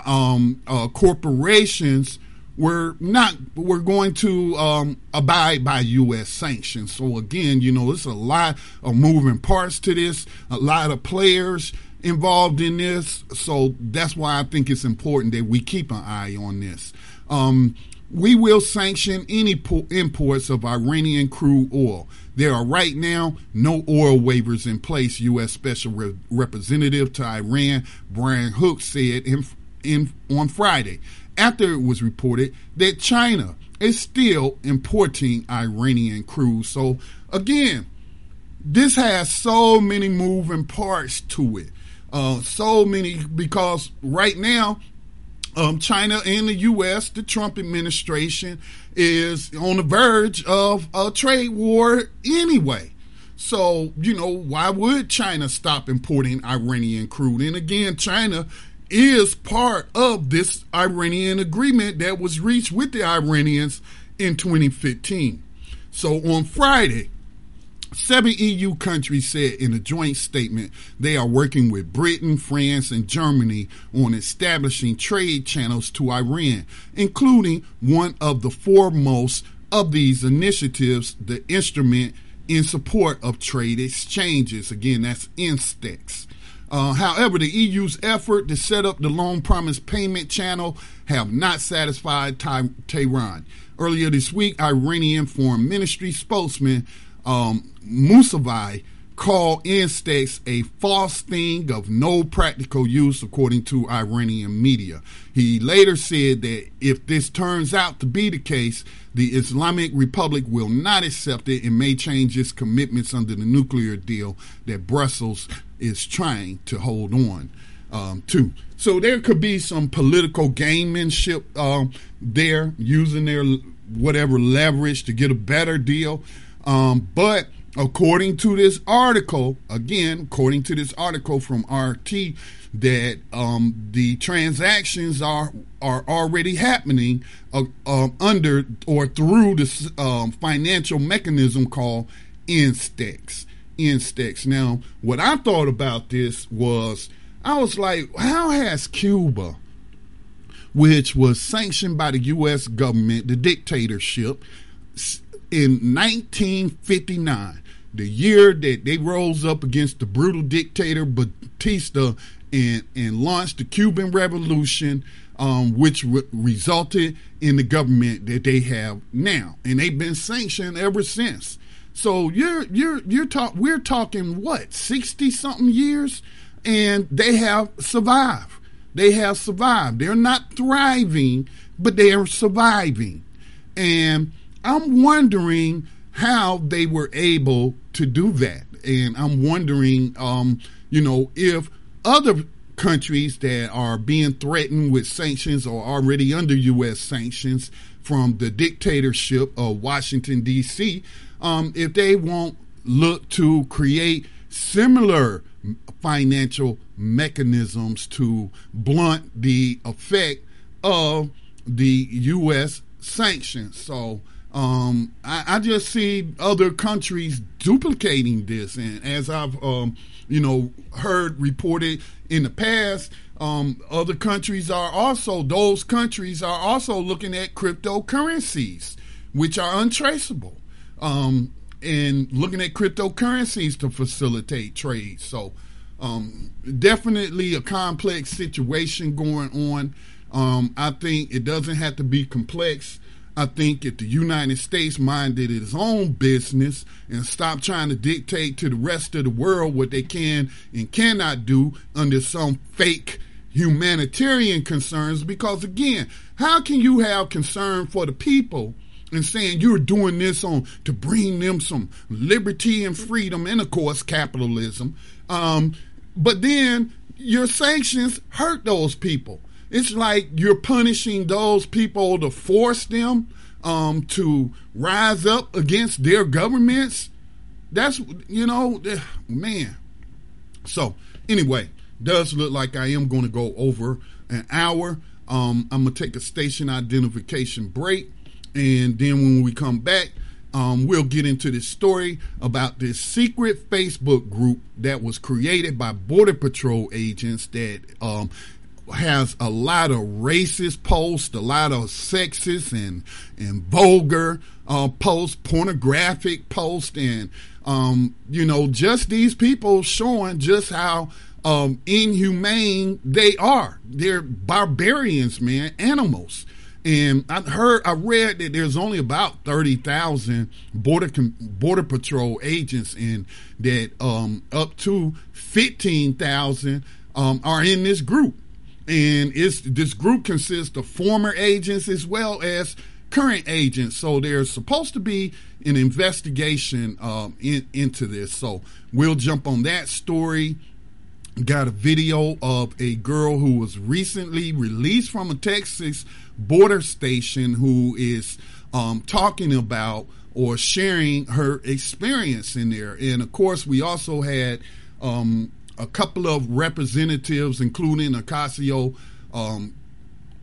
um, uh, corporations we're not we're going to um, abide by U.S. sanctions. So again, you know, there's a lot of moving parts to this, a lot of players involved in this. So that's why I think it's important that we keep an eye on this. Um, we will sanction any po- imports of Iranian crude oil. There are right now no oil waivers in place, U.S. Special Re- Representative to Iran Brian Hook said in, in, on Friday after it was reported that China is still importing Iranian crude. So, again, this has so many moving parts to it. Uh, so many, because right now, um, China and the U.S., the Trump administration, is on the verge of a trade war anyway. So, you know, why would China stop importing Iranian crude? And again, China is part of this Iranian agreement that was reached with the Iranians in 2015. So on Friday, seven EU countries said in a joint statement they are working with Britain, France, and Germany on establishing trade channels to Iran, including one of the foremost of these initiatives, the instrument in support of trade exchanges. Again, that's INSTEX. Uh, however, the EU's effort to set up the loan promise payment channel have not satisfied Tehran. Earlier this week, Iranian Foreign Ministry spokesman um, Mousavi called INSTEX a false thing of no practical use, according to Iranian media. He later said that if this turns out to be the case, the Islamic Republic will not accept it and may change its commitments under the nuclear deal that Brussels is trying to hold on um, to. So there could be some political gamemanship um, there, using their whatever leverage to get a better deal. Um, but according to this article, again, according to this article from RT, that um, the transactions are are already happening uh, uh, under or through this um, financial mechanism called Instex. Instex. Now, what I thought about this was, I was like, how has Cuba, which was sanctioned by the U.S. government, the dictatorship, in 1959, the year that they rose up against the brutal dictator Batista and, and launched the Cuban Revolution, um, which re- resulted in the government that they have now, and they've been sanctioned ever since. So you're you're you're talk we're talking what sixty something years, and they have survived. They have survived. They're not thriving, but they are surviving, and I'm wondering how they were able to do that, and I'm wondering, um, you know, if other countries that are being threatened with sanctions or already under U.S. sanctions from the dictatorship of Washington, D.C., um, if they won't look to create similar financial mechanisms to blunt the effect of the U.S. sanctions. So um, I, I, just see other countries duplicating this, and as I've um, you know heard reported in the past, um, other countries are also those countries are also looking at cryptocurrencies, which are untraceable, um, and looking at cryptocurrencies to facilitate trade. So um, definitely a complex situation going on. Um, I think it doesn't have to be complex I think if the United States minded its own business and stopped trying to dictate to the rest of the world what they can and cannot do under some fake humanitarian concerns, because again, how can you have concern for the people and saying you're doing this on to bring them some liberty and freedom and of course capitalism, um, but then your sanctions hurt those people. It's like you're punishing those people to force them um, to rise up against their governments. That's you know, man. So anyway, does look like I am going to go over an hour. Um, I'm gonna take a station identification break, and then when we come back, um, we'll get into this story about this secret Facebook group that was created by Border Patrol agents that um, has a lot of racist posts, a lot of sexist and and vulgar uh, posts, pornographic posts, and um, you know just these people showing just how um, inhumane they are. They're barbarians, man, animals. And I heard, I read that there's only about thirty thousand border border patrol agents, and that um, up to fifteen thousand um, are in this group and it's this group consists of former agents as well as current agents. So there's supposed to be an investigation um, in, into this. So we'll jump on that story. Got a video of a girl who was recently released from a Texas border station who is um, talking about or sharing her experience in there. And of course, we also had um, a couple of representatives, including Ocasio, um,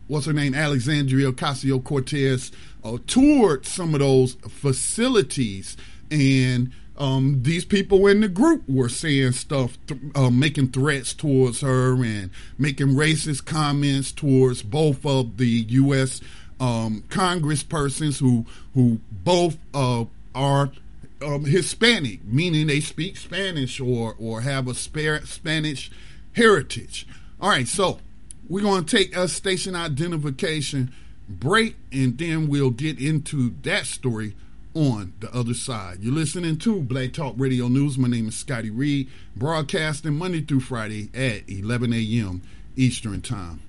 what's her name, Alexandria Ocasio Cortez, uh, toured some of those facilities, and um, these people in the group were saying stuff, th- uh, making threats towards her, and making racist comments towards both of the U.S. Um, Congress persons who who both uh, are um, Hispanic, meaning they speak Spanish or or have a Spanish heritage. All right, so we're going to take a station identification break, and then we'll get into that story on the other side. You're listening to Black Talk Radio News. My name is Scotty Reed, broadcasting Monday through Friday at 11 a.m. Eastern Time.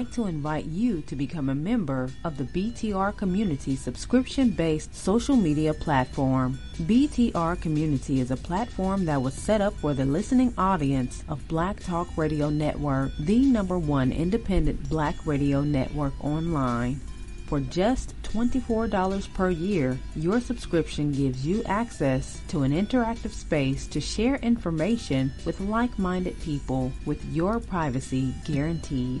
Like to invite you to become a member of the BTR Community subscription based social media platform. BTR Community is a platform that was set up for the listening audience of Black Talk Radio Network, the number one independent black radio network online. For just $24 per year, your subscription gives you access to an interactive space to share information with like minded people with your privacy guaranteed.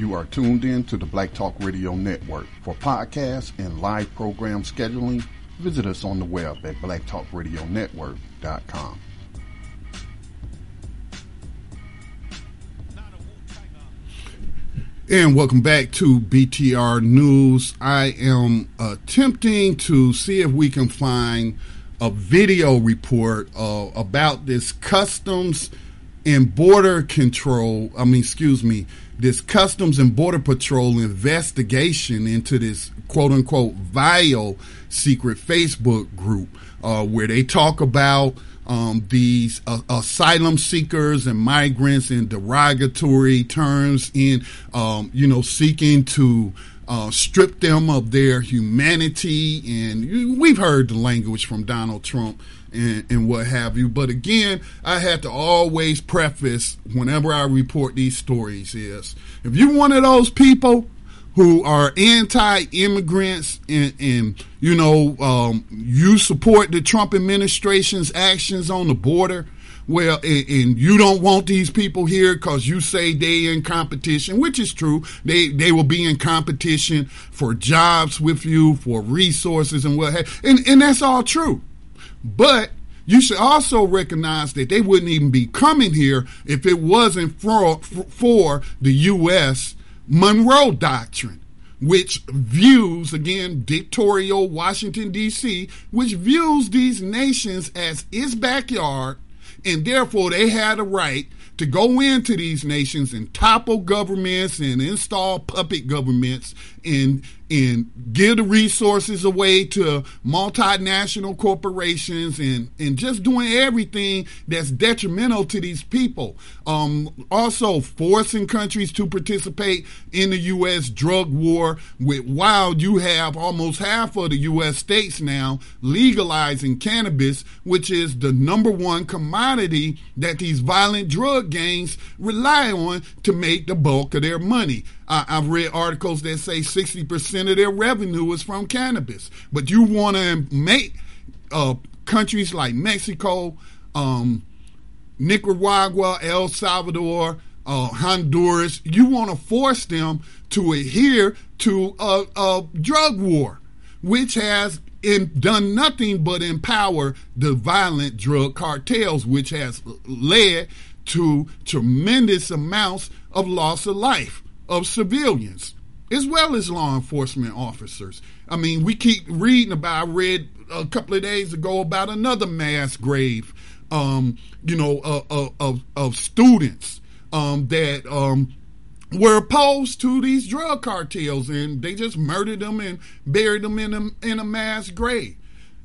You are tuned in to the Black Talk Radio Network. For podcasts and live program scheduling, visit us on the web at blacktalkradionetwork.com. And welcome back to BTR News. I am attempting to see if we can find a video report uh, about this customs and border control. I mean, excuse me, this Customs and Border Patrol investigation into this quote unquote vile secret Facebook group uh, where they talk about um, these uh, asylum seekers and migrants in derogatory terms in, um, you know, seeking to uh, strip them of their humanity. And we've heard the language from Donald Trump and, and what have you. But again, I had to always preface whenever I report these stories is if you're one of those people who are anti-immigrants and, and you know um, you support the Trump administration's actions on the border. Well, and, and you don't want these people here because you say they in competition, which is true. They they will be in competition for jobs with you, for resources and what have, and and that's all true. But you should also recognize that they wouldn't even be coming here if it wasn't for, for the U.S. Monroe Doctrine, which views, again, dictatorial Washington, D.C., which views these nations as its backyard, and therefore they had a right to go into these nations and topple governments and install puppet governments and and give the resources away to multinational corporations and, and just doing everything that's detrimental to these people. Um, also, forcing countries to participate in the U.S. drug war, with, while you have almost half of the U.S. states now legalizing cannabis, which is the number one commodity that these violent drug gangs rely on to make the bulk of their money. I, have read articles that say 60% of their revenue is from cannabis. But you want to make uh, countries like Mexico, um, Nicaragua, El Salvador, uh, Honduras, you want to force them to adhere to a, a drug war, which has in, done nothing but empower the violent drug cartels, which has led to tremendous amounts of loss of life of civilians as well as law enforcement officers. I mean, we keep reading about. I read a couple of days ago about another mass grave, um, you know, uh, uh, of of students um, that um, were opposed to these drug cartels, and they just murdered them and buried them in a, in a mass grave.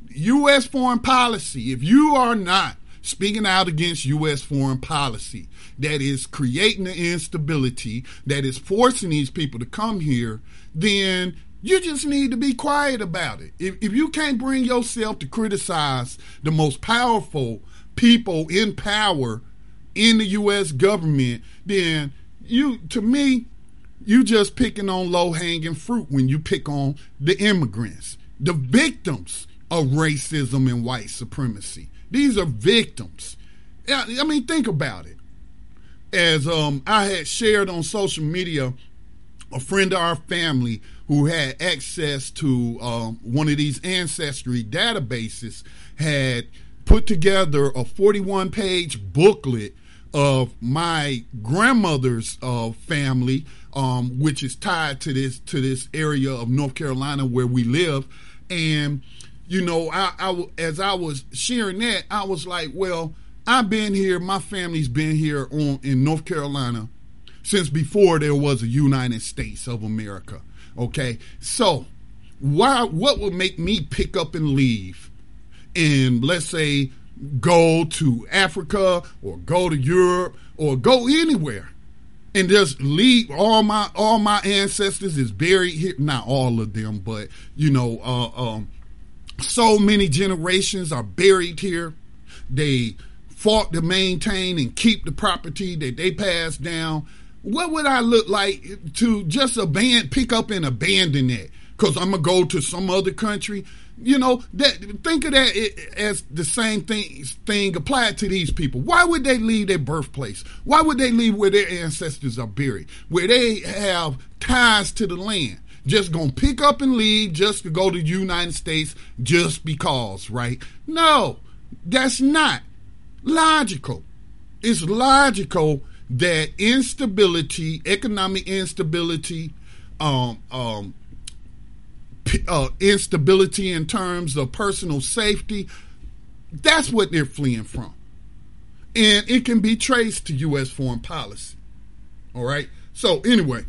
U.S. foreign policy. If you are not speaking out against U.S. foreign policy that is creating the instability, that is forcing these people to come here, then you just need to be quiet about it. If, if you can't bring yourself to criticize the most powerful people in power in the U.S. government, then you, to me, you just picking on low hanging fruit when you pick on the immigrants, the victims of racism and white supremacy. These are victims. I mean, think about it. As um, I had shared on social media, a friend of our family who had access to um, one of these ancestry databases had put together a 41 page booklet of my grandmother's uh, family, um, which is tied to this to this area of North Carolina where we live, and you know, I, I as I was sharing that, I was like, well, I've been here, my family's been here on in North Carolina since before there was a United States of America. Okay, so why? What would make me pick up and leave, and let's say go to Africa or go to Europe or go anywhere and just leave all my all my ancestors is buried here not all of them but you know uh, um, so many generations are buried here. They fought to maintain and keep the property that they passed down. What would i look like to just abandon pick up and abandon that because i'm gonna go to some other country. You know that think of that as the same thing thing applied to these people. Why would they leave their birthplace? Why would they leave where their ancestors are buried where they have ties to the land just gonna pick up and leave just to go to the united states just because right no that's not logical it's logical that instability economic instability um, um, uh, instability in terms of personal safety. That's what they're fleeing from. And it can be traced to U.S. foreign policy. All right. So, anyway,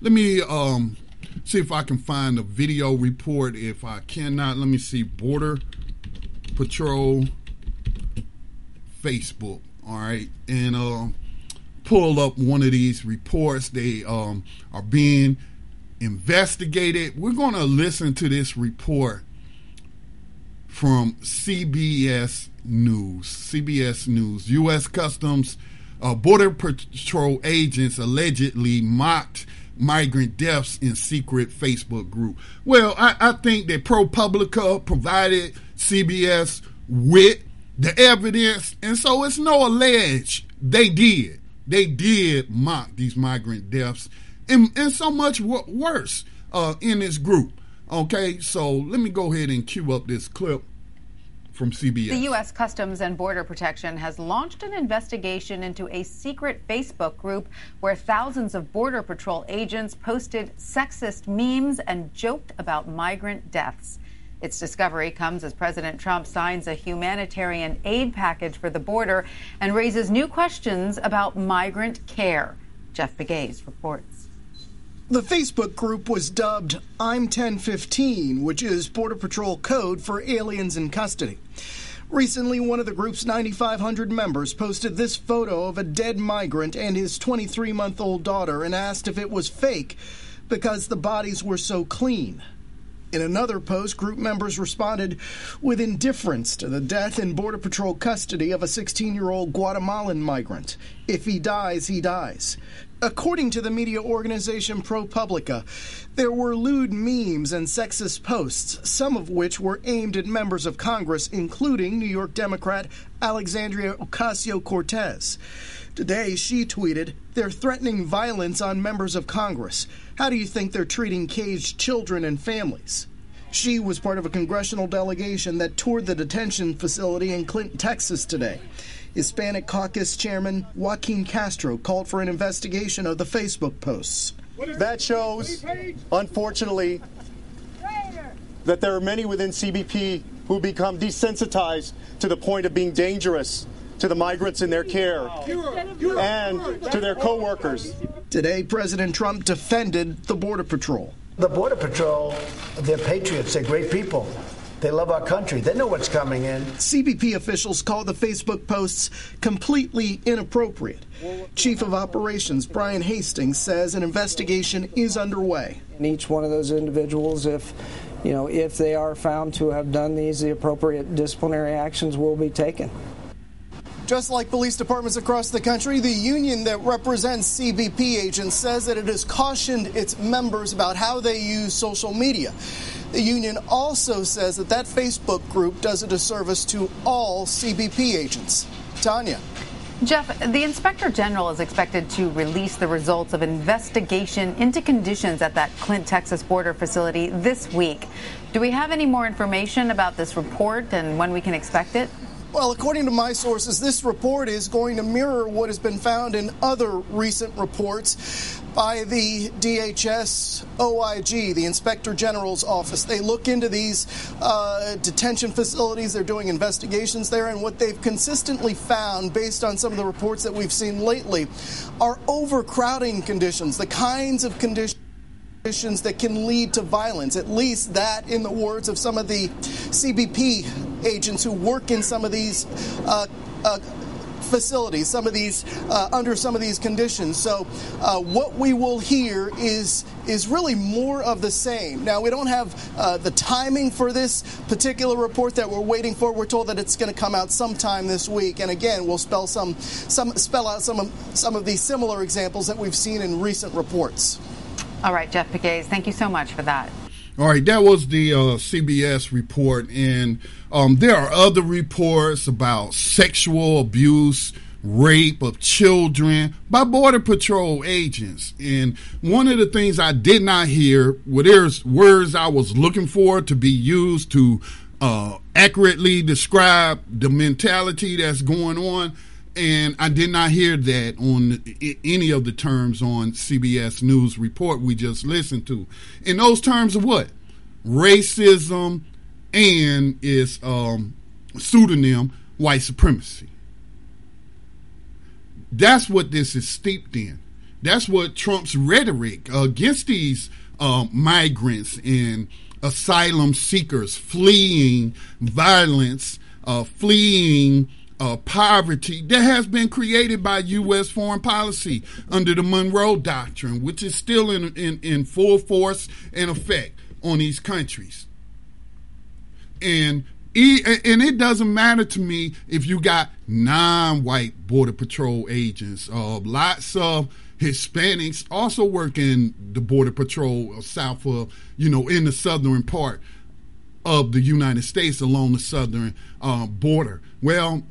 let me um, see if I can find a video report. If I cannot, let me see Border Patrol Facebook. All right. And uh, pull up one of these reports. They um, are being investigated. We're going to listen to this report from CBS News. CBS News. U.S. Customs uh, Border Patrol agents allegedly mocked migrant deaths in secret Facebook group. Well, I, I think that ProPublica provided CBS with the evidence, and so it's no alleged. They did. They did mock these migrant deaths and, and so much worse uh, in this group. Okay, so let me go ahead and cue up this clip from CBS. The U.S. Customs and Border Protection has launched an investigation into a secret Facebook group where thousands of Border Patrol agents posted sexist memes and joked about migrant deaths. Its discovery comes as President Trump signs a humanitarian aid package for the border and raises new questions about migrant care. Jeff Pegues reports. The Facebook group was dubbed I'm 1015, which is Border Patrol code for aliens in custody. Recently, one of the group's 9,500 members posted this photo of a dead migrant and his 23 month old daughter and asked if it was fake because the bodies were so clean. In another post, group members responded with indifference to the death in Border Patrol custody of a 16 year old Guatemalan migrant. If he dies, he dies. According to the media organization ProPublica, there were lewd memes and sexist posts, some of which were aimed at members of Congress, including New York Democrat Alexandria Ocasio Cortez. Today, she tweeted, They're threatening violence on members of Congress. How do you think they're treating caged children and families? She was part of a congressional delegation that toured the detention facility in Clint, Texas today. Hispanic Caucus Chairman Joaquin Castro called for an investigation of the Facebook posts. That shows, unfortunately, that there are many within CBP who become desensitized to the point of being dangerous to the migrants in their care and to their co-workers. Today, President Trump defended the Border Patrol. The Border Patrol, they're patriots, they're great people. They love our country. They know what's coming in. CBP officials call the Facebook posts completely inappropriate. Chief of Operations Brian Hastings says an investigation is underway. And each one of those individuals, if you know, if they are found to have done these, the appropriate disciplinary actions will be taken. Just like police departments across the country, the union that represents CBP agents says that it has cautioned its members about how they use social media. The union also says that that Facebook group does a disservice to all CBP agents. Tanya. Jeff, the Inspector General is expected to release the results of investigation into conditions at that Clint, Texas border facility this week. Do we have any more information about this report and when we can expect it? Well, according to my sources, this report is going to mirror what has been found in other recent reports by the DHS OIG, the Inspector General's office. They look into these uh, detention facilities, they're doing investigations there, and what they've consistently found, based on some of the reports that we've seen lately, are overcrowding conditions, the kinds of conditions that can lead to violence. At least that, in the words of some of the CBP agents who work in some of these uh, uh, facilities, some of these uh, under some of these conditions. So, uh, what we will hear is is really more of the same. Now, we don't have uh, the timing for this particular report that we're waiting for. We're told that it's going to come out sometime this week, and again, we'll spell some some spell out some of some of these similar examples that we've seen in recent reports. All right, Jeff Pegues, thank you so much for that. All right, that was the uh, CBS report, and um, there are other reports about sexual abuse, rape of children by Border Patrol agents. And one of the things I did not hear were there's words I was looking for to be used to uh, accurately describe the mentality that's going on and I did not hear that on any of the terms on CBS News report we just listened to. In those terms of what? Racism and its um, pseudonym, white supremacy. That's what this is steeped in. That's what Trump's rhetoric against these um, migrants and asylum seekers fleeing violence, uh, fleeing uh, poverty that has been created by U.S. foreign policy under the Monroe Doctrine, which is still in, in, in full force and effect on these countries. And and it doesn't matter to me if you got non-white border patrol agents. Uh, lots of Hispanics also work in the border patrol south of, you know, in the southern part of the United States along the southern uh, border. Well,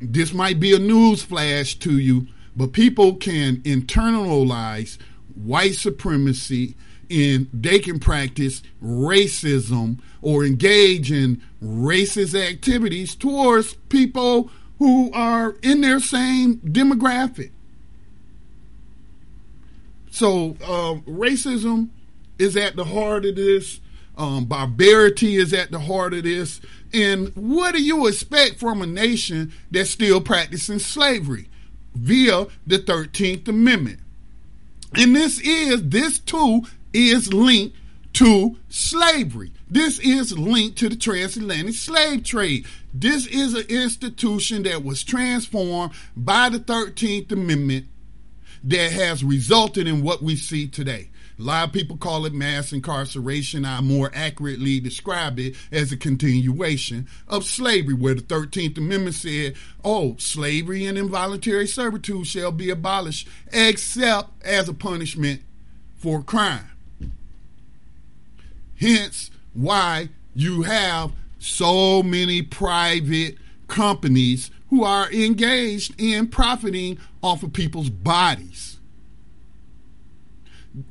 this might be a news flash to you, but people can internalize white supremacy and they can practice racism or engage in racist activities towards people who are in their same demographic. So, uh, racism is at the heart of this. Um, barbarity is at the heart of this. And what do you expect from a nation that's still practicing slavery via the 13th Amendment? And this is, this too is linked to slavery. This is linked to the transatlantic slave trade. This is an institution that was transformed by the 13th Amendment that has resulted in what we see today. A lot of people call it mass incarceration. I more accurately describe it as a continuation of slavery, where the 13th Amendment said, oh, slavery and involuntary servitude shall be abolished, except as a punishment for crime. Hence, why you have so many private companies who are engaged in profiting off of people's bodies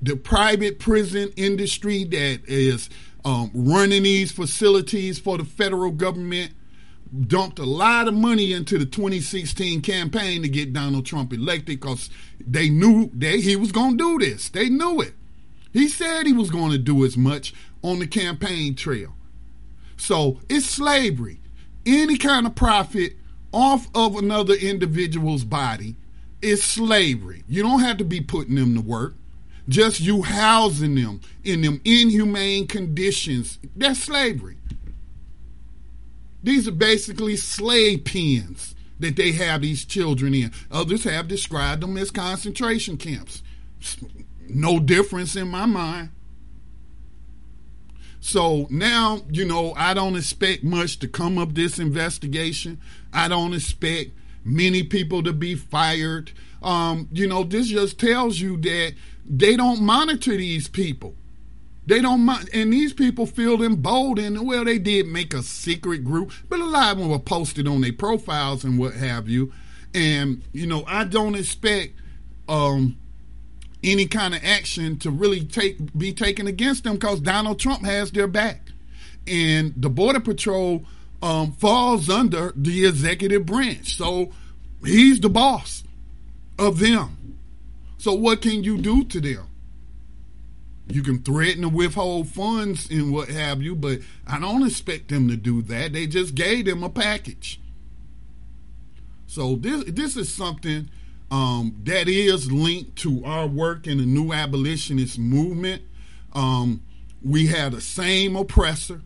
the private prison industry that is um, running these facilities for the federal government dumped a lot of money into the 2016 campaign to get Donald Trump elected because they knew that he was going to do this. They knew it. He said he was going to do as much on the campaign trail. So it's slavery. Any kind of profit off of another individual's body is slavery. You don't have to be putting them to work just you housing them in them inhumane conditions. That's slavery. These are basically slave pens that they have these children in. Others have described them as concentration camps. No difference in my mind. So now, you know, I don't expect much to come of this investigation. I don't expect many people to be fired. Um, you know, this just tells you that they don't monitor these people. They don't and these people feel emboldened. Well, they did make a secret group, but a lot of them were posted on their profiles and what have you. And, you know, I don't expect um, any kind of action to really take be taken against them because Donald Trump has their back. And the Border Patrol um, falls under the executive branch. So he's the boss of them. So what can you do to them? You can threaten to withhold funds and what have you, but I don't expect them to do that. They just gave them a package. So this this is something um, that is linked to our work in the new abolitionist movement. Um, we have the same oppressor,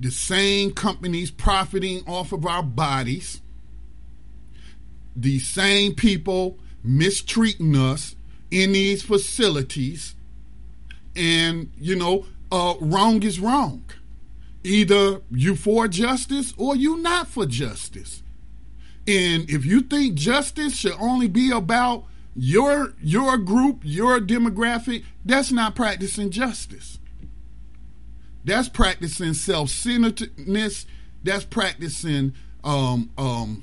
the same companies profiting off of our bodies, the same people mistreating us in these facilities. And you know uh, wrong is wrong. Either you for justice or you not for justice. And if you think justice should only be about your your group your demographic that's not practicing justice. That's practicing self-centeredness. That's practicing um, um,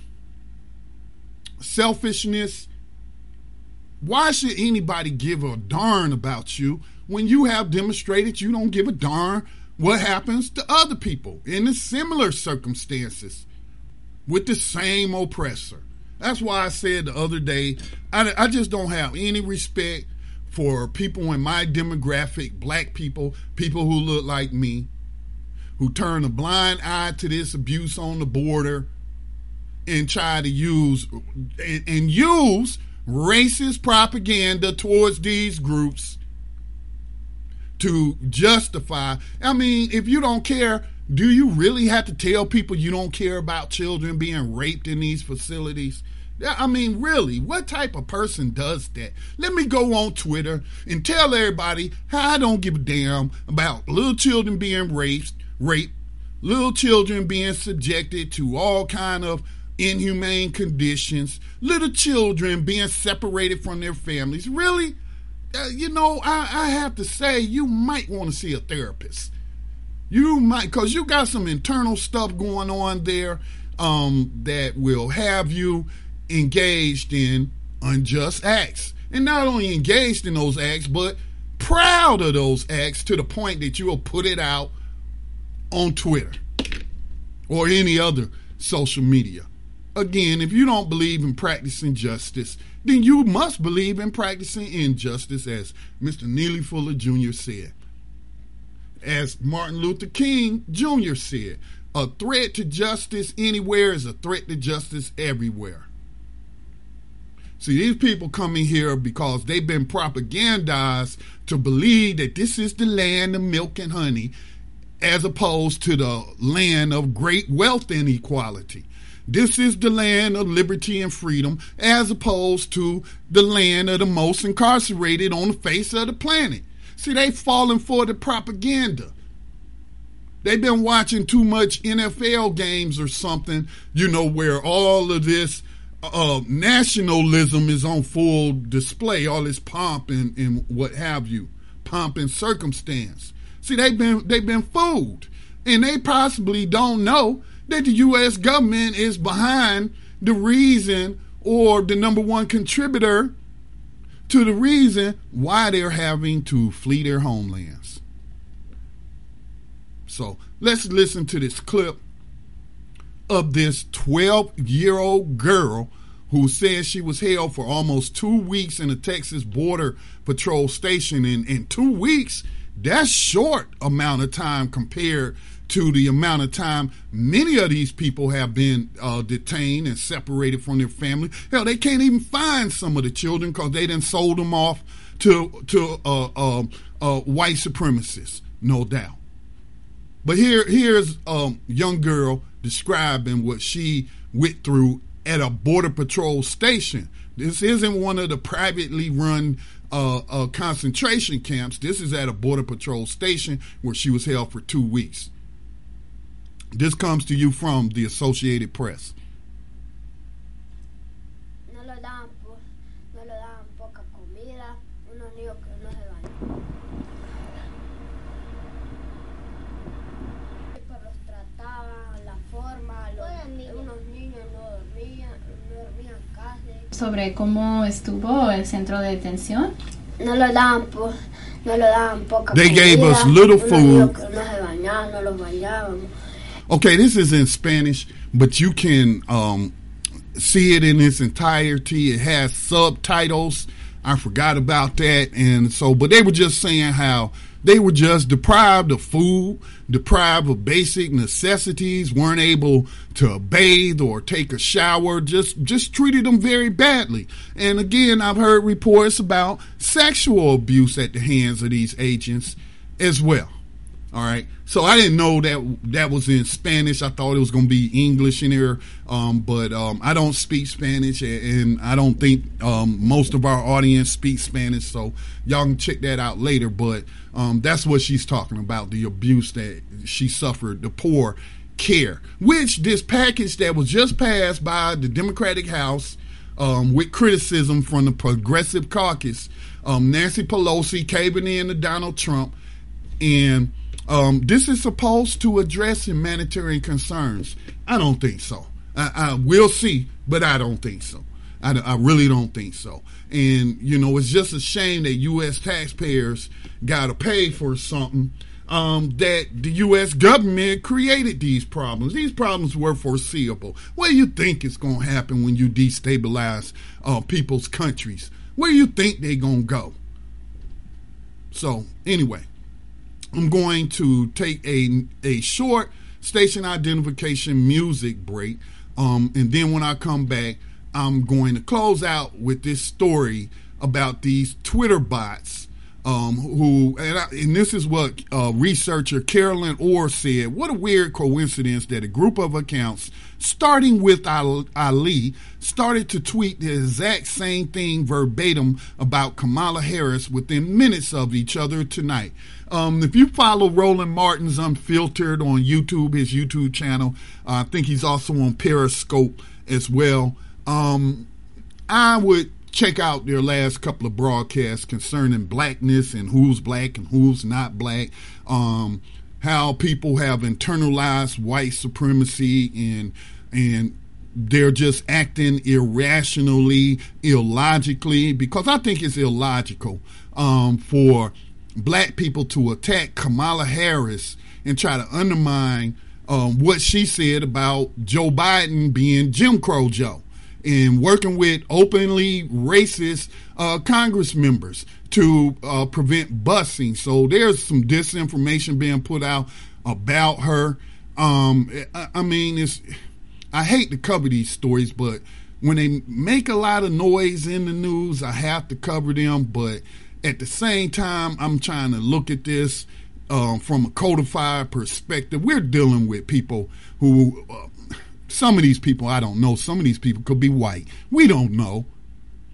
selfishness why should anybody give a darn about you when you have demonstrated you don't give a darn what happens to other people in the similar circumstances with the same oppressor? That's why I said the other day, I, I just don't have any respect for people in my demographic, black people, people who look like me, who turn a blind eye to this abuse on the border and try to use and, and use racist propaganda towards these groups to justify. I mean, if you don't care, do you really have to tell people you don't care about children being raped in these facilities? I mean, really, what type of person does that? Let me go on Twitter and tell everybody how I don't give a damn about little children being raped, raped, little children being subjected to all kind of inhumane conditions, little children being separated from their families. Really? Uh, you know, I, I have to say, you might want to see a therapist. You might, because you got some internal stuff going on there um, that will have you engaged in unjust acts. And not only engaged in those acts, but proud of those acts to the point that you will put it out on Twitter or any other social media. Again, if you don't believe in practicing justice, then you must believe in practicing injustice, as Mr. Neely Fuller Jr. said. As Martin Luther King Jr. said, a threat to justice anywhere is a threat to justice everywhere. See, these people coming here because they've been propagandized to believe that this is the land of milk and honey, as opposed to the land of great wealth and equality. This is the land of liberty and freedom, as opposed to the land of the most incarcerated on the face of the planet. See, they've fallen for the propaganda. They've been watching too much NFL games or something, you know, where all of this uh, nationalism is on full display, all this pomp and, and what have you, pomp and circumstance. See, they've been they've been fooled, and they possibly don't know that the U.S. government is behind the reason or the number one contributor to the reason why they're having to flee their homelands. So let's listen to this clip of this 12 year old girl who says she was held for almost two weeks in a Texas Border Patrol station. In, in two weeks, that's short amount of time compared to the amount of time many of these people have been uh, detained and separated from their family. Hell, they can't even find some of the children because they done sold them off to to uh, uh, uh, white supremacists, no doubt. But here here's a young girl describing what she went through at a border patrol station. This isn't one of the privately run uh, uh, concentration camps. This is at a border patrol station where she was held for two weeks. This comes to you from the Associated Press. No le daban, no le daban poca comida, unos niños que no se bañaban. Los trataban, la forma, los, unos niños no dormían, no dormían sobre cómo estuvo el centro de detención? No lo daban, po- no lo daban poca They gave comida. us little Uno dijo food. que no se bañaban, no los bañábamos. Okay, this is in Spanish, but you can um, see it in its entirety. It has subtitles. I forgot about that, and so, but they were just saying how they were just deprived of food, deprived of basic necessities, weren't able to bathe or take a shower, just just treated them very badly. And again, I've heard reports about sexual abuse at the hands of these agents as well. All right. So I didn't know that that was in Spanish. I thought it was going to be English in there. Um, but um, I don't speak Spanish, and, and I don't think um, most of our audience speaks Spanish. So y'all can check that out later. But um, that's what she's talking about the abuse that she suffered, the poor care, which this package that was just passed by the Democratic House um, with criticism from the Progressive Caucus, um, Nancy Pelosi caving in to Donald Trump and um, this is supposed to address humanitarian concerns. I don't think so. I, I will see, but I don't think so. I, I really don't think so. And you know, it's just a shame that U.S. taxpayers got to pay for something um, that the U.S. government created these problems. These problems were foreseeable. What do you think is going to happen when you destabilize uh, people's countries? Where do you think they're going to go? So, anyway, I'm going to take a a short station identification music break, um, and then when I come back, I'm going to close out with this story about these Twitter bots. Um, who and, I, and this is what uh, researcher Carolyn Orr said. What a weird coincidence that a group of accounts, starting with Ali, started to tweet the exact same thing verbatim about Kamala Harris within minutes of each other tonight. Um, if you follow Roland Martin's Unfiltered on YouTube, his YouTube channel, uh, I think he's also on Periscope as well. Um, I would check out their last couple of broadcasts concerning blackness and who's black and who's not black. Um, how people have internalized white supremacy and and they're just acting irrationally, illogically, because I think it's illogical um, for black people to attack Kamala Harris and try to undermine um, what she said about Joe Biden being Jim Crow Joe and working with openly racist uh, Congress members to uh, prevent busing. So there's some disinformation being put out about her. Um, I, I mean, it's I hate to cover these stories, but when they make a lot of noise in the news, I have to cover them. But at the same time, I'm trying to look at this um, from a codified perspective. We're dealing with people who, uh, some of these people, I don't know. Some of these people could be white. We don't know.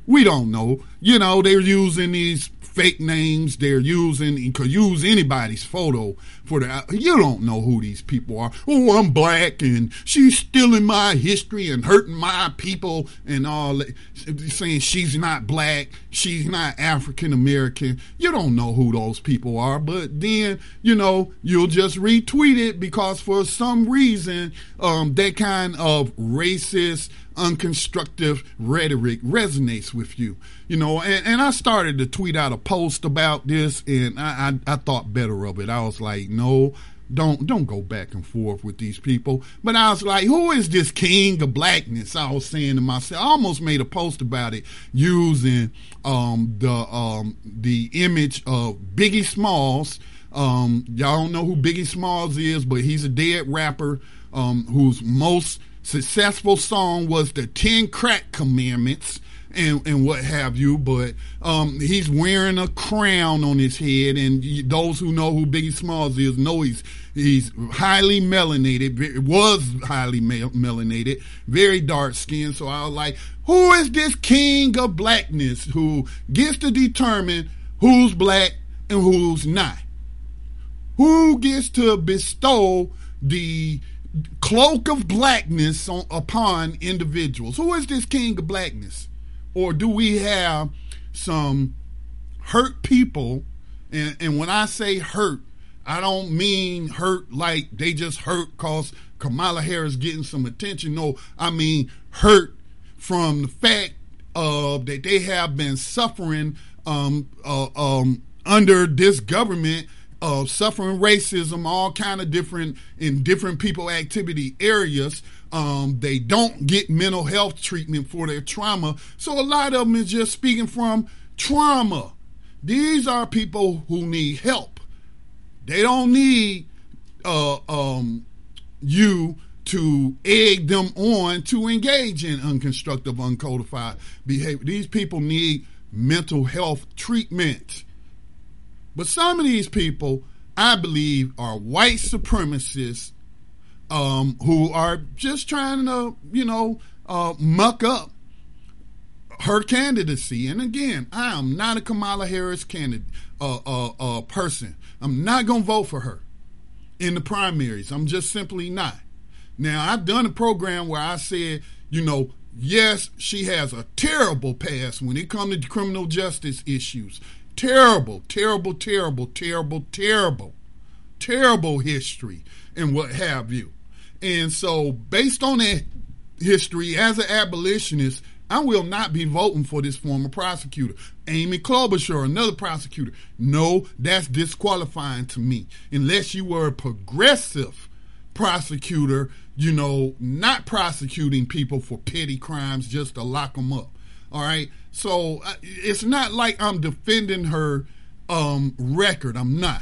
We don't know. You know, they're using these fake names. They're using, could use anybody's photo for the, you don't know who these people are. Oh, I'm black and she's stealing my history and hurting my people and all. Saying she's not black, she's not African American. You don't know who those people are, but then, you know, you'll just retweet it because for some reason, um, that kind of racist, unconstructive rhetoric resonates with you. You know, and, and I started to tweet out a post about this and I, I, I thought better of it. I was like, no, don't don't go back and forth with these people. But I was like, who is this king of blackness? I was saying to myself, I almost made a post about it using um, the um, the image of Biggie Smalls. Um, y'all don't know who Biggie Smalls is, but he's a dead rapper um, whose most successful song was the Ten Crack Commandments and, and what have you. But um, he's wearing a crown on his head, and those who know who Biggie Smalls is know he's he's highly melanated. Was highly mel- melanated, very dark skinned. So I was like, who is this king of blackness who gets to determine who's black and who's not? Who gets to bestow the cloak of blackness on, upon individuals? Who is this king of blackness? Or do we have some hurt people? And, and when I say hurt, I don't mean hurt like they just hurt because Kamala Harris getting some attention. No, I mean hurt from the fact of that they have been suffering um, uh, um, under this government of suffering racism, all kind of different in different people activity areas. Um, they don't get mental health treatment for their trauma, so a lot of them is just speaking from trauma. These are people who need help. They don't need uh, um, you to egg them on to engage in unconstructive, uncodified behavior. These people need mental health treatment. But some of these people, I believe, are white supremacists um, who are just trying to, you know, uh, muck up her candidacy. And again, I am not a Kamala Harris candidate uh, uh, uh, person. I'm not going to vote for her in the primaries. I'm just simply not. Now, I've done a program where I said, you know, yes, she has a terrible past when it comes to criminal justice issues. Terrible, terrible, terrible, terrible, terrible, terrible history and what have you. And so, based on that history, as an abolitionist, I will not be voting for this former prosecutor. Amy Klobuchar, another prosecutor. No, that's disqualifying to me. Unless you were a progressive prosecutor, you know, not prosecuting people for petty crimes just to lock them up. All right. So it's not like I'm defending her um, record. I'm not.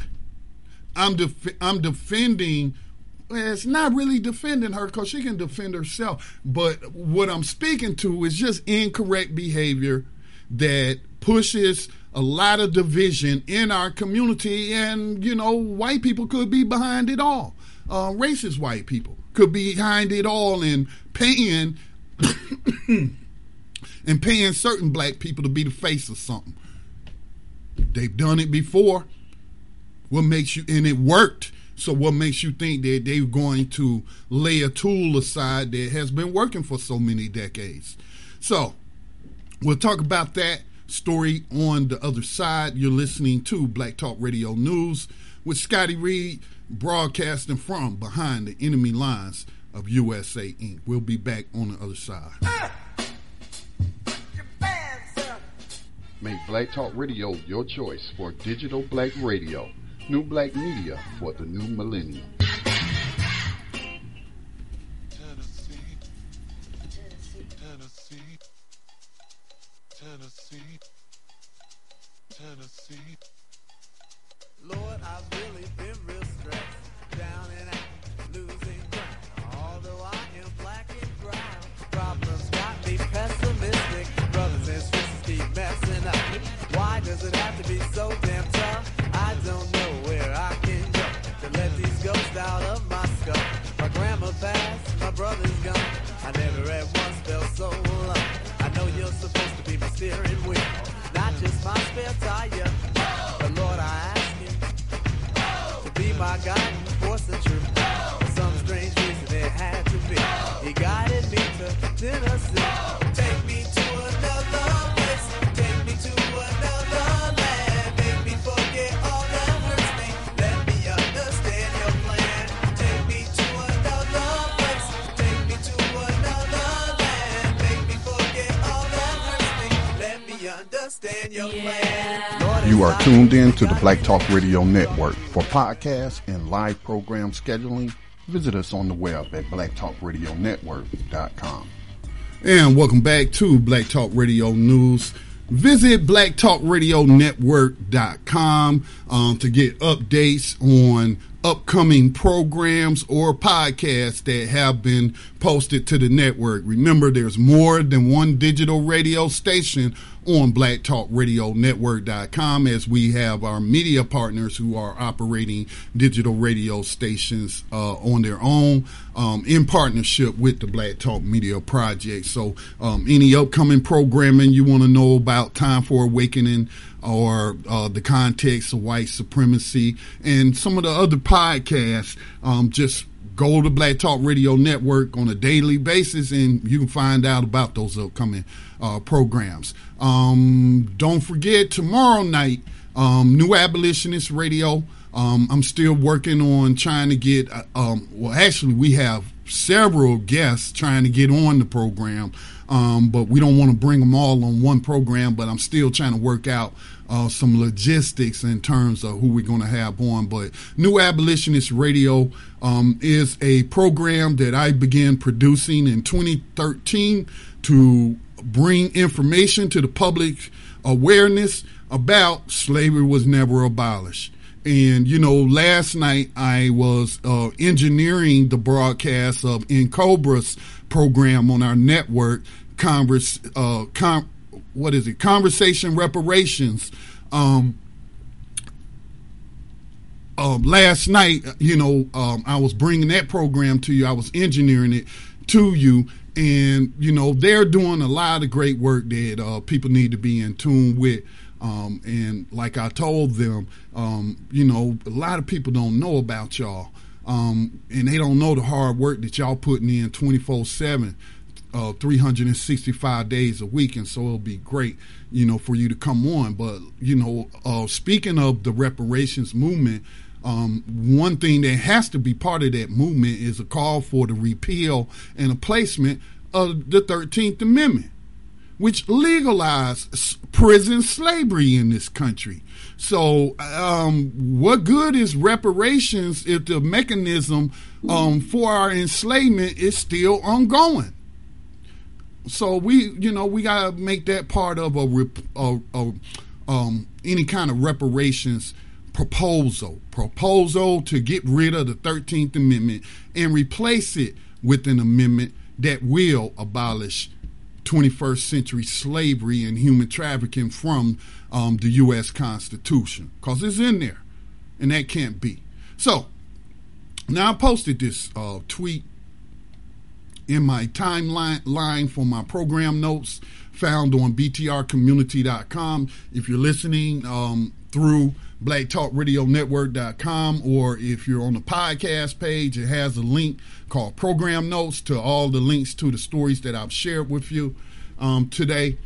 I'm def- I'm defending. It's not really defending her because she can defend herself. But what I'm speaking to is just incorrect behavior that pushes a lot of division in our community, and you know, white people could be behind it all. Uh, racist white people could be behind it all and paying *coughs* and paying certain black people to be the face of something. They've done it before. What makes you and it worked. So what makes you think that they're going to lay a tool aside that has been working for so many decades? So we'll talk about that story on the other side. You're listening to Black Talk Radio News with Scotty Reed broadcasting from behind the enemy lines of USA Inc. We'll be back on the other side. Make Black Talk Radio your choice for digital black radio. New black media for the new millennium. Out of my skull. My grandma passed, my brother's gone. I never at once felt so alone. I know you're supposed to be my steering wheel, not just my spare tire. But Lord, I ask you to be my guiding force and truth. For some strange reason it had to be. He guided me to Tennessee. You are tuned in to the Black Talk Radio Network. For podcasts and live program scheduling, visit us on the web at blacktalkradionetwork.com. And welcome back to Black Talk Radio News. Visit blacktalkradionetwork.com um, to get updates on upcoming programs or podcasts that have been posted to the network. Remember, there's more than one digital radio station on blacktalkradionetwork.com as we have our media partners who are operating digital radio stations uh, on their own um, in partnership with the Black Talk Media Project. So, um, any upcoming programming you want to know about Time for Awakening or uh, the context of white supremacy and some of the other podcasts, um, just go to Black Talk Radio Network on a daily basis and you can find out about those upcoming uh, programs. Um, don't forget tomorrow night, um, New Abolitionist Radio. Um, I'm still working on trying to get, uh, um, well, actually, we have several guests trying to get on the program, um, but we don't want to bring them all on one program. But I'm still trying to work out uh, some logistics in terms of who we're going to have on. But New Abolitionist Radio um, is a program that I began producing in 2013 to bring information to the public awareness about slavery was never abolished. And you know, last night I was uh, engineering the broadcast of N'COBRA's program on our network, Converse, uh, com- what is it? Conversation reparations. Um, um, last night, you know, um, I was bringing that program to you. I was engineering it to you, and you know, they're doing a lot of great work that uh, people need to be in tune with. Um, and like I told them, um, you know, a lot of people don't know about y'all. Um, and they don't know the hard work that y'all putting in 24 7, uh, 365 days a week. And so it'll be great, you know, for you to come on. But, you know, uh, speaking of the reparations movement, um, one thing that has to be part of that movement is a call for the repeal and a placement of the 13th Amendment which legalized prison slavery in this country. So, um, what good is reparations if the mechanism um, for our enslavement is still ongoing? So we, you know, we gotta make that part of a, a, a um, any kind of reparations proposal. Proposal to get rid of the Thirteenth Amendment and replace it with an amendment that will abolish 21st century slavery and human trafficking from um, the U.S. Constitution because it's in there, and that can't be. So now I posted this uh, tweet in my timeline line for my program notes found on btrcommunity.com. If you're listening um, through blacktalkradionetwork.com or if you're on the podcast page, it has a link called program notes to all the links to the stories that I've shared with you um, today.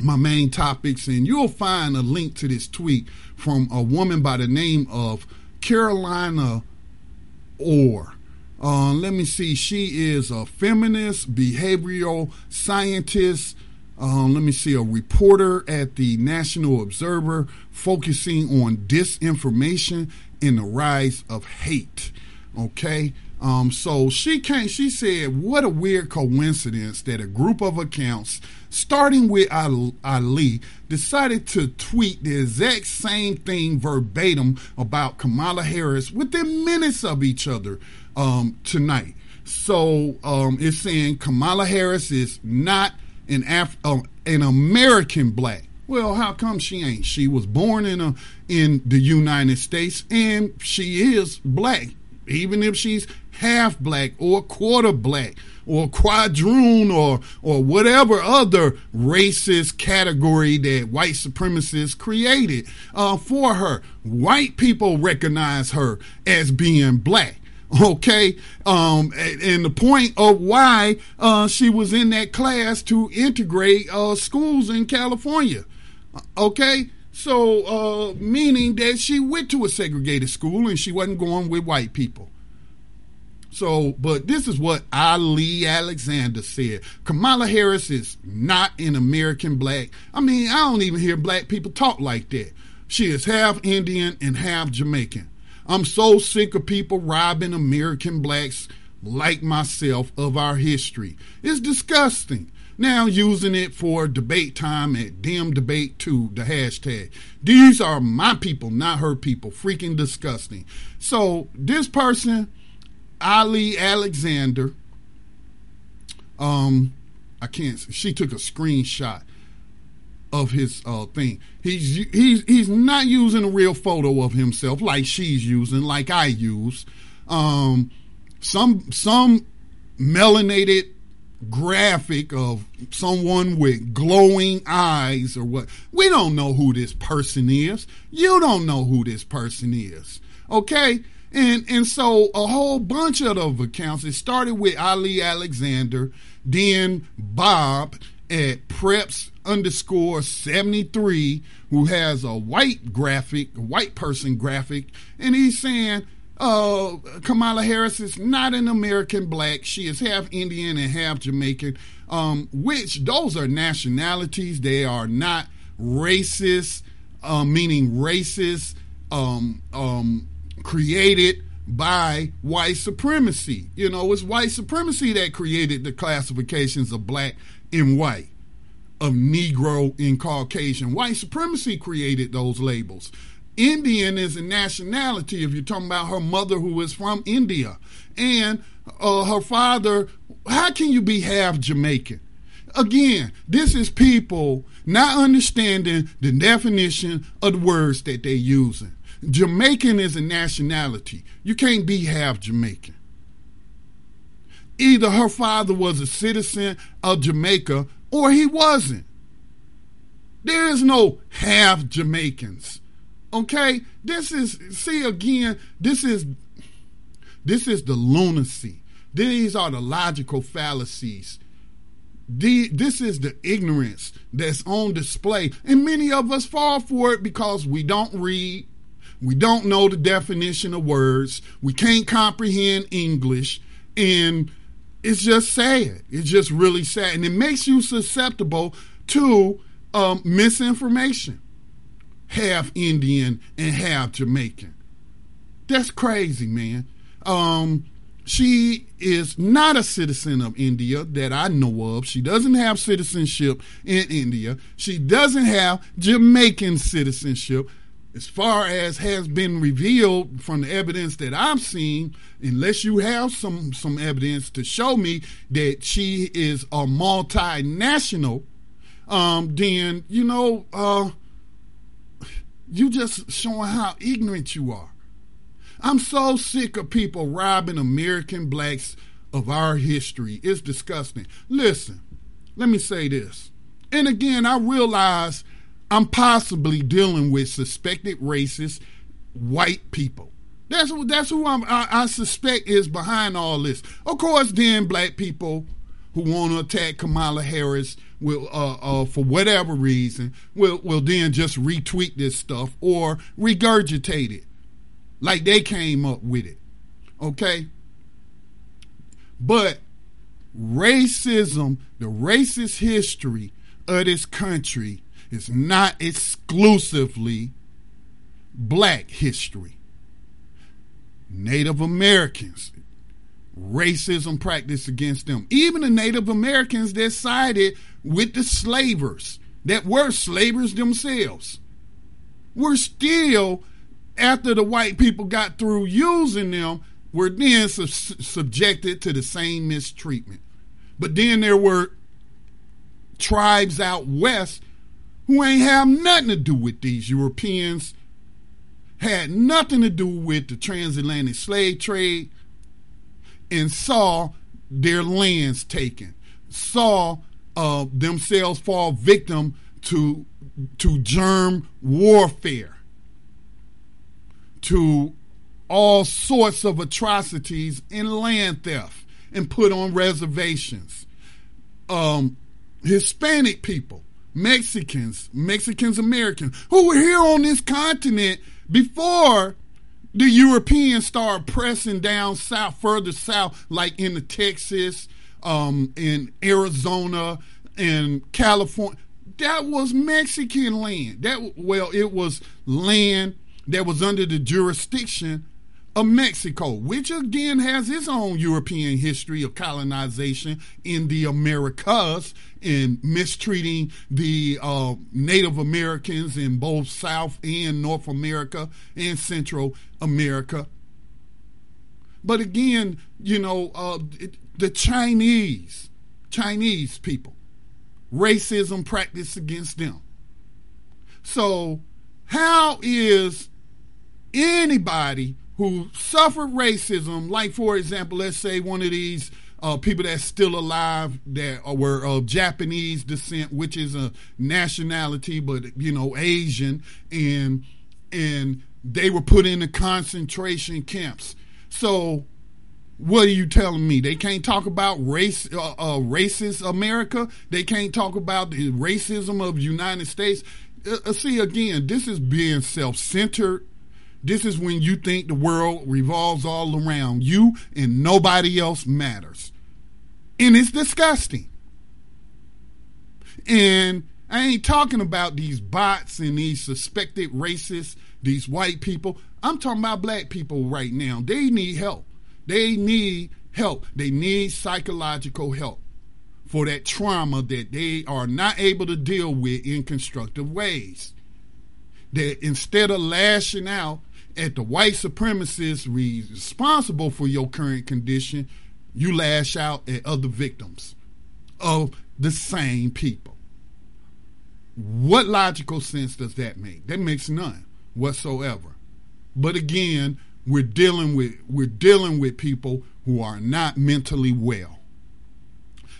My main topics, and you'll find a link to this tweet from a woman by the name of Carolina Orr. Uh, let me see. She is a feminist, behavioral scientist. Um, let me see. A reporter at the National Observer, focusing on disinformation and the rise of hate. Okay. Um, so she came, she said, what a weird coincidence that a group of accounts, starting with Ali, decided to tweet the exact same thing verbatim about Kamala Harris within minutes of each other um, tonight. So um, it's saying Kamala Harris is not an Af- uh, an American black. Well, how come she ain't? She was born in a in the United States and she is black, even if she's half black or quarter black or quadroon or or whatever other racist category that white supremacists created uh, for her. White people recognize her as being black. Okay, um, and the point of why uh, she was in that class to integrate uh, schools in California. Okay, so uh, meaning that she went to a segregated school and she wasn't going with white people. So, but this is what Ali Alexander said. Kamala Harris is not an American black. I mean, I don't even hear black people talk like that. She is half Indian and half Jamaican. I'm so sick of people robbing American blacks like myself of our history. It's disgusting. Now using it for debate time at Dem Debate 2, the hashtag. These are my people, not her people. Freaking disgusting. So this person Ali Alexander. Um, I can't. She took a screenshot of his uh, thing. He's he's he's not using a real photo of himself like she's using, like I use. Um, some some melanated graphic of someone with glowing eyes or what. We don't know who this person is. You don't know who this person is. Okay? And and so a whole bunch of those accounts. It started with Ali Alexander, then Bob at preps underscore 73 who has a white graphic white person graphic and he's saying uh, Kamala Harris is not an American black. She is half Indian and half Jamaican, um, which those are nationalities. They are not racist, uh, meaning racist, um, um, created by white supremacy. You know, it's white supremacy that created the classifications of black and white, of Negro and Caucasian. White supremacy created those labels. Indian is a nationality if you're talking about her mother who is from India and uh, her father. How can you be half Jamaican? Again, this is people not understanding the definition of the words that they're using. Jamaican is a nationality. You can't be half Jamaican. Either her father was a citizen of Jamaica or he wasn't. There is no half Jamaicans. Okay? This is see again, this is this is the lunacy. These are the logical fallacies. The, this is the ignorance that's on display. And many of us fall for it because we don't read, we don't know the definition of words, we can't comprehend English, and it's just sad. It's just really sad. And it makes you susceptible to um, misinformation. Half Indian and half Jamaican. That's crazy, man. Um, she is not a citizen of India that I know of. She doesn't have citizenship in India. She doesn't have Jamaican citizenship. As far as has been revealed from the evidence that I've seen, unless you have some some evidence to show me that she is a multinational, um, then you know uh, you just showing how ignorant you are. I'm so sick of people robbing American blacks of our history. It's disgusting. Listen, let me say this. And again, I realize I'm possibly dealing with suspected racist white people. That's that's who I'm, I, I suspect is behind all this. Of course, then black people who want to attack Kamala Harris will, uh, uh, for whatever reason, will will then just retweet this stuff or regurgitate it like they came up with it. Okay? But racism, the racist history of this country is not exclusively black history. Native Americans, racism practiced against them. Even the Native Americans that sided with the slavers, that were slavers themselves, were still after the white people got through using them, were then su- subjected to the same mistreatment. But then there were tribes out west who ain't have nothing to do with these Europeans, had nothing to do with the transatlantic slave trade, and saw their lands taken, saw uh, themselves fall victim to to germ warfare to all sorts of atrocities and land theft and put on reservations. Um, Hispanic people, Mexicans, Mexicans Americans, who were here on this continent before the Europeans started pressing down south, further south, like in the Texas, um, in Arizona, and California. That was Mexican land. That well, it was land that was under the jurisdiction of Mexico, which again has its own European history of colonization in the Americas and mistreating the uh, Native Americans in both South and North America and Central America. But again, you know, uh, the Chinese, Chinese people, racism practiced against them. So, how is anybody who suffered racism, like for example, let's say one of these uh, people that's still alive that were of Japanese descent, which is a nationality, but you know Asian, and and they were put in the concentration camps. So, what are you telling me? They can't talk about race, uh, uh, racist America. They can't talk about the racism of United States. Uh, see, again, this is being self-centered This is when you think the world revolves all around you and nobody else matters. And it's disgusting. And I ain't talking about these bots and these suspected racists, these white people. I'm talking about black people right now. They need help. They need help. They need psychological help for that trauma that they are not able to deal with in constructive ways. That instead of lashing out at the white supremacists responsible for your current condition, you lash out at other victims of the same people. What logical sense does that make? That makes none whatsoever. But again, we're dealing with we're dealing with people who are not mentally well.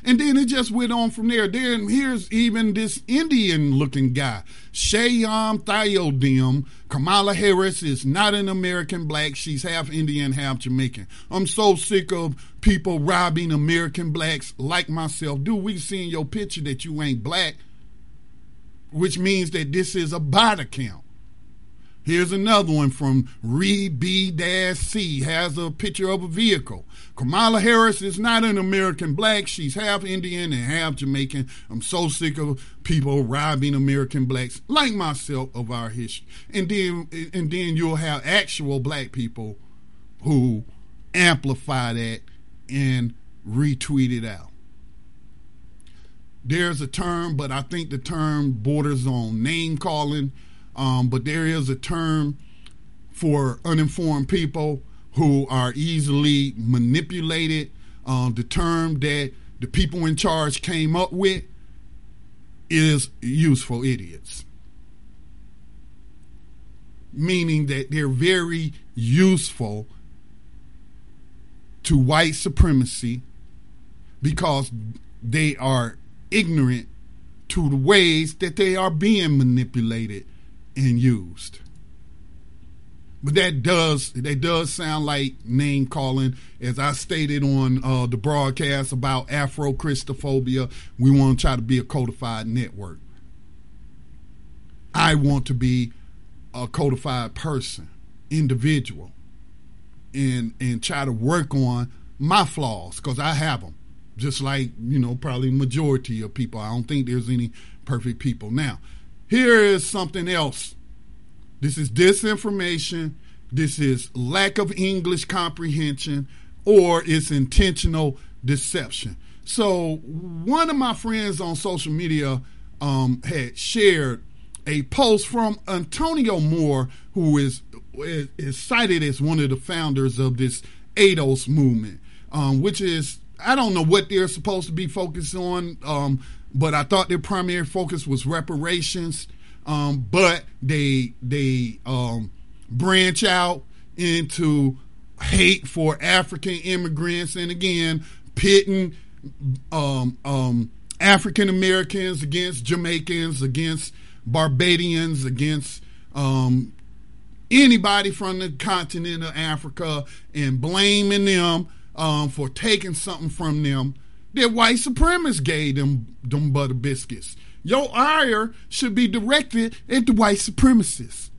And then it just went on from there. Then here's even this Indian looking guy, Shayam Thayodim. Kamala Harris is not an American black. She's half Indian, half Jamaican. I'm so sick of people robbing American blacks like myself. Dude, we seen your picture that you ain't black, which means that this is a bot account. Here's another one from Reed B-C, has a picture of a vehicle. Kamala Harris is not an American black. She's half Indian and half Jamaican. I'm so sick of people robbing American blacks, like myself, of our history. And then, and then you'll have actual black people who amplify that and retweet it out. There's a term, but I think the term borders on name calling um, but there is a term for uninformed people who are easily manipulated. Uh, the term that the people in charge came up with is useful idiots. Meaning that they're very useful to white supremacy because they are ignorant to the ways that they are being manipulated and used. But that does that does sound like name calling, as I stated on uh, the broadcast about Afro Christophobia. We want to try to be a codified network. I want to be a codified person, individual, and and try to work on my flaws because I have them. Just like you know, probably majority of people. I don't think there's any perfect people now. Here is something else. This is disinformation. This is lack of English comprehension, or it's intentional deception. So, one of my friends on social media um, had shared a post from Antonio Moore, who is, is cited as one of the founders of this ADOS movement, um, which is I don't know what they're supposed to be focused on, um, but I thought their primary focus was reparations. Um, but they they um, branch out into hate for African immigrants, and again pitting um, um, African Americans against Jamaicans, against Barbadians, against um, anybody from the continent of Africa, and blaming them um, for taking something from them that white supremacists gave them them butter biscuits. Your ire should be directed at the white supremacists.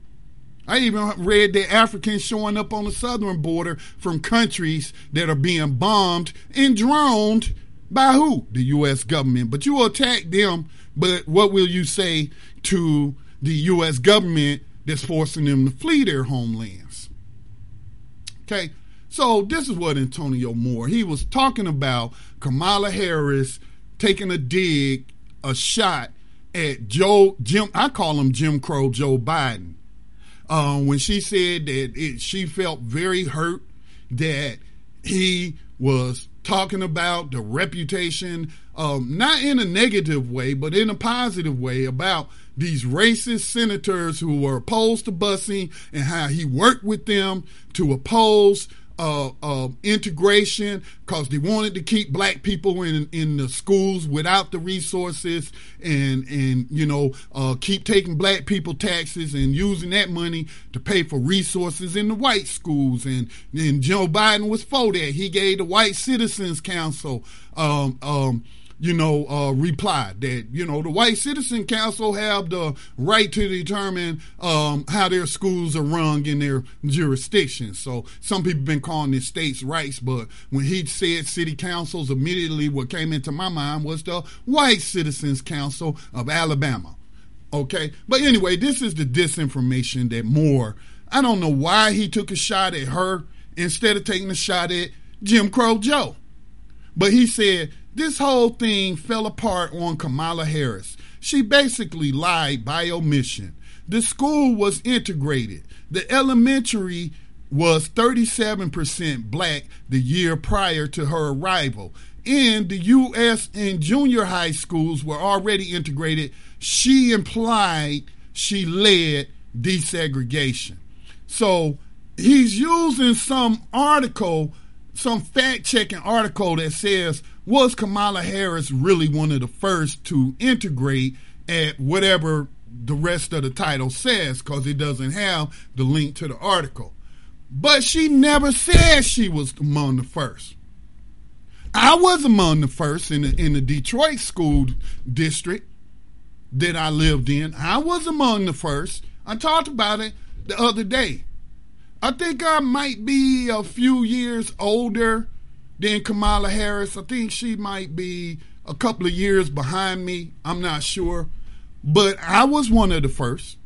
I even read that Africans showing up on the southern border from countries that are being bombed and droned by who? The U.S. government. But you attack them, but what will you say to the U.S. government that's forcing them to flee their homelands? Okay, so this is what Antonio Moore, he was talking about Kamala Harris taking a dig, a shot at Joe Jim. I call him Jim Crow Joe Biden. Um, when she said that it, she felt very hurt that he was talking about the reputation, um, not in a negative way, but in a positive way about these racist senators who were opposed to busing and how he worked with them to oppose uh, uh, integration because they wanted to keep black people in in the schools without the resources and and you know uh, keep taking black people taxes and using that money to pay for resources in the white schools. And and Joe Biden was for that. He gave the White Citizens Council um, um, you know, uh, replied that, you know, the White Citizen Council have the right to determine um, how their schools are run in their jurisdiction. So some people been calling this states' rights, but when he said city councils, immediately what came into my mind was the White Citizens Council of Alabama. Okay. But anyway, this is the disinformation that Moore, I don't know why he took a shot at her instead of taking a shot at Jim Crow Joe. But he said this whole thing fell apart on Kamala Harris. She basically lied by omission. The school was integrated. The elementary was 37% black the year prior to her arrival. And the U.S. and junior high schools were already integrated. She implied she led desegregation. So he's using some article, some fact checking article that says, was Kamala Harris really one of the first to integrate at whatever the rest of the title says because it doesn't have the link to the article. But she never said she was among the first. I was among the first in the, in the Detroit school district that I lived in. I was among the first. I talked about it the other day. I think I might be a few years older than Kamala Harris. I think she might be a couple of years behind me. I'm not sure. But I was one of the first.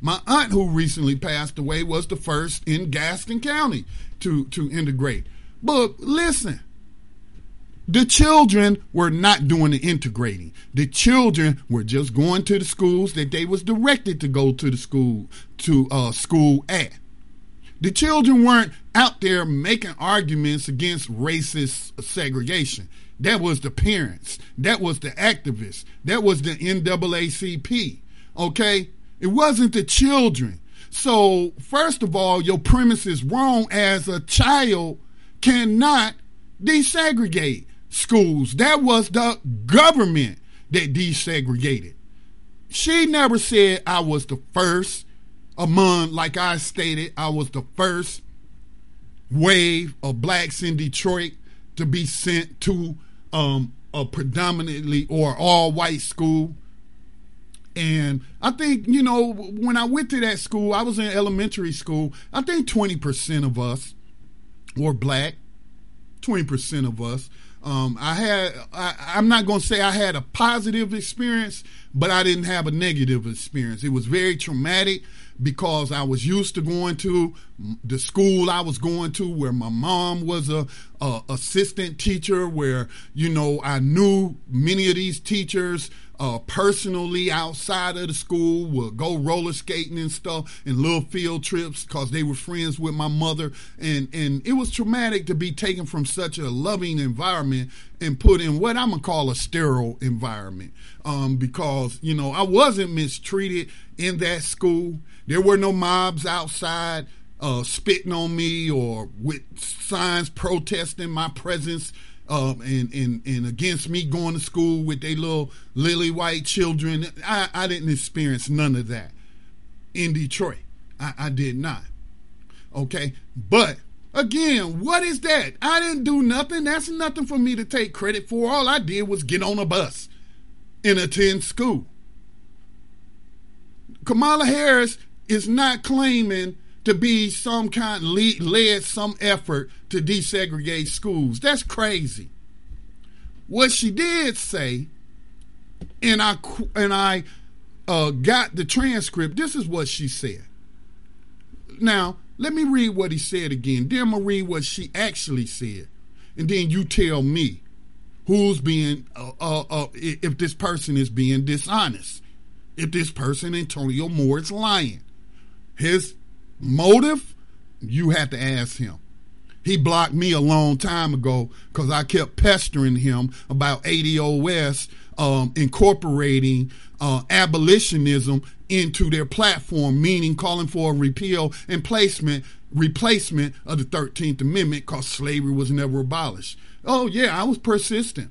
My aunt, who recently passed away, was the first in Gaston County to, to integrate. But listen, the children were not doing the integrating. The children were just going to the schools that they was directed to go to the school to uh, school at. The children weren't out there making arguments against racist segregation. That was the parents. That was the activists. That was the NAACP. Okay? It wasn't the children. So, first of all, your premise is wrong as a child cannot desegregate schools. That was the government that desegregated. She never said I was the first among, like I stated, I was the first wave of blacks in Detroit to be sent to um, a predominantly or all white school. And I think, you know, when I went to that school, I was in elementary school, I think 20% of us were black, 20% of us. Um, I had, I, am not going to say I had a positive experience, but I didn't have a negative experience. It was very traumatic because I was used to going to the school I was going to where my mom was a, a assistant teacher where you know I knew many of these teachers uh, personally outside of the school would go roller skating and stuff and little field trips because they were friends with my mother. And and it was traumatic to be taken from such a loving environment and put in what I'm gonna call a sterile environment um, because you know I wasn't mistreated in that school. There were no mobs outside uh, spitting on me or with signs protesting my presence um, and, and, and against me going to school with their little lily white children. I, I didn't experience none of that in Detroit. I, I did not. Okay. But again, what is that? I didn't do nothing. That's nothing for me to take credit for. All I did was get on a bus and attend school. Kamala Harris is not claiming to be some kind lead, led some effort to desegregate schools. That's crazy. What she did say, and I and I uh, got the transcript. This is what she said. Now let me read what he said again. Then read what she actually said, and then you tell me who's being uh, uh, uh if this person is being dishonest, if this person Antonio Moore is lying. His motive, you have to ask him. He blocked me a long time ago because I kept pestering him about ADOS um, incorporating uh, abolitionism into their platform, meaning calling for a repeal and placement replacement of the 13th Amendment because slavery was never abolished. Oh, yeah, I was persistent.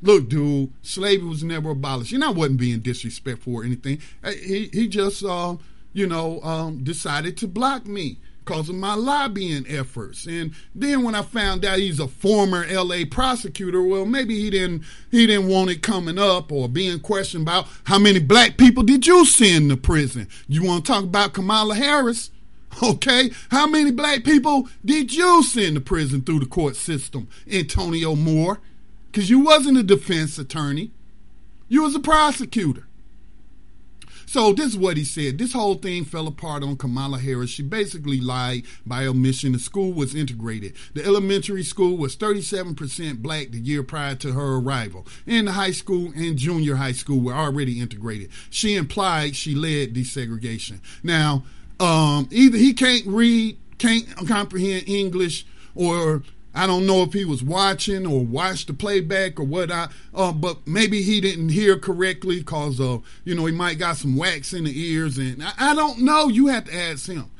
Look, dude, slavery was never abolished. And I wasn't being disrespectful or anything. He, he just. Uh, you know, um, decided to block me because of my lobbying efforts. And then when I found out he's a former LA prosecutor, well, maybe he didn't he didn't want it coming up or being questioned about how many black people did you send to prison. You want to talk about Kamala Harris? *laughs* Okay, how many black people did you send to prison through the court system, Antonio Moore? Because you wasn't a defense attorney, you was a prosecutor. So this is what he said. This whole thing fell apart on Kamala Harris. She basically lied by omission. The school was integrated. The elementary school was 37% black the year prior to her arrival. And the high school and junior high school were already integrated. She implied she led desegregation. Now, um, either he can't read, can't comprehend English, or I don't know if he was watching or watched the playback or what I, uh, but maybe he didn't hear correctly because, uh, you know, he might got some wax in the ears and I, I don't know. You have to ask him.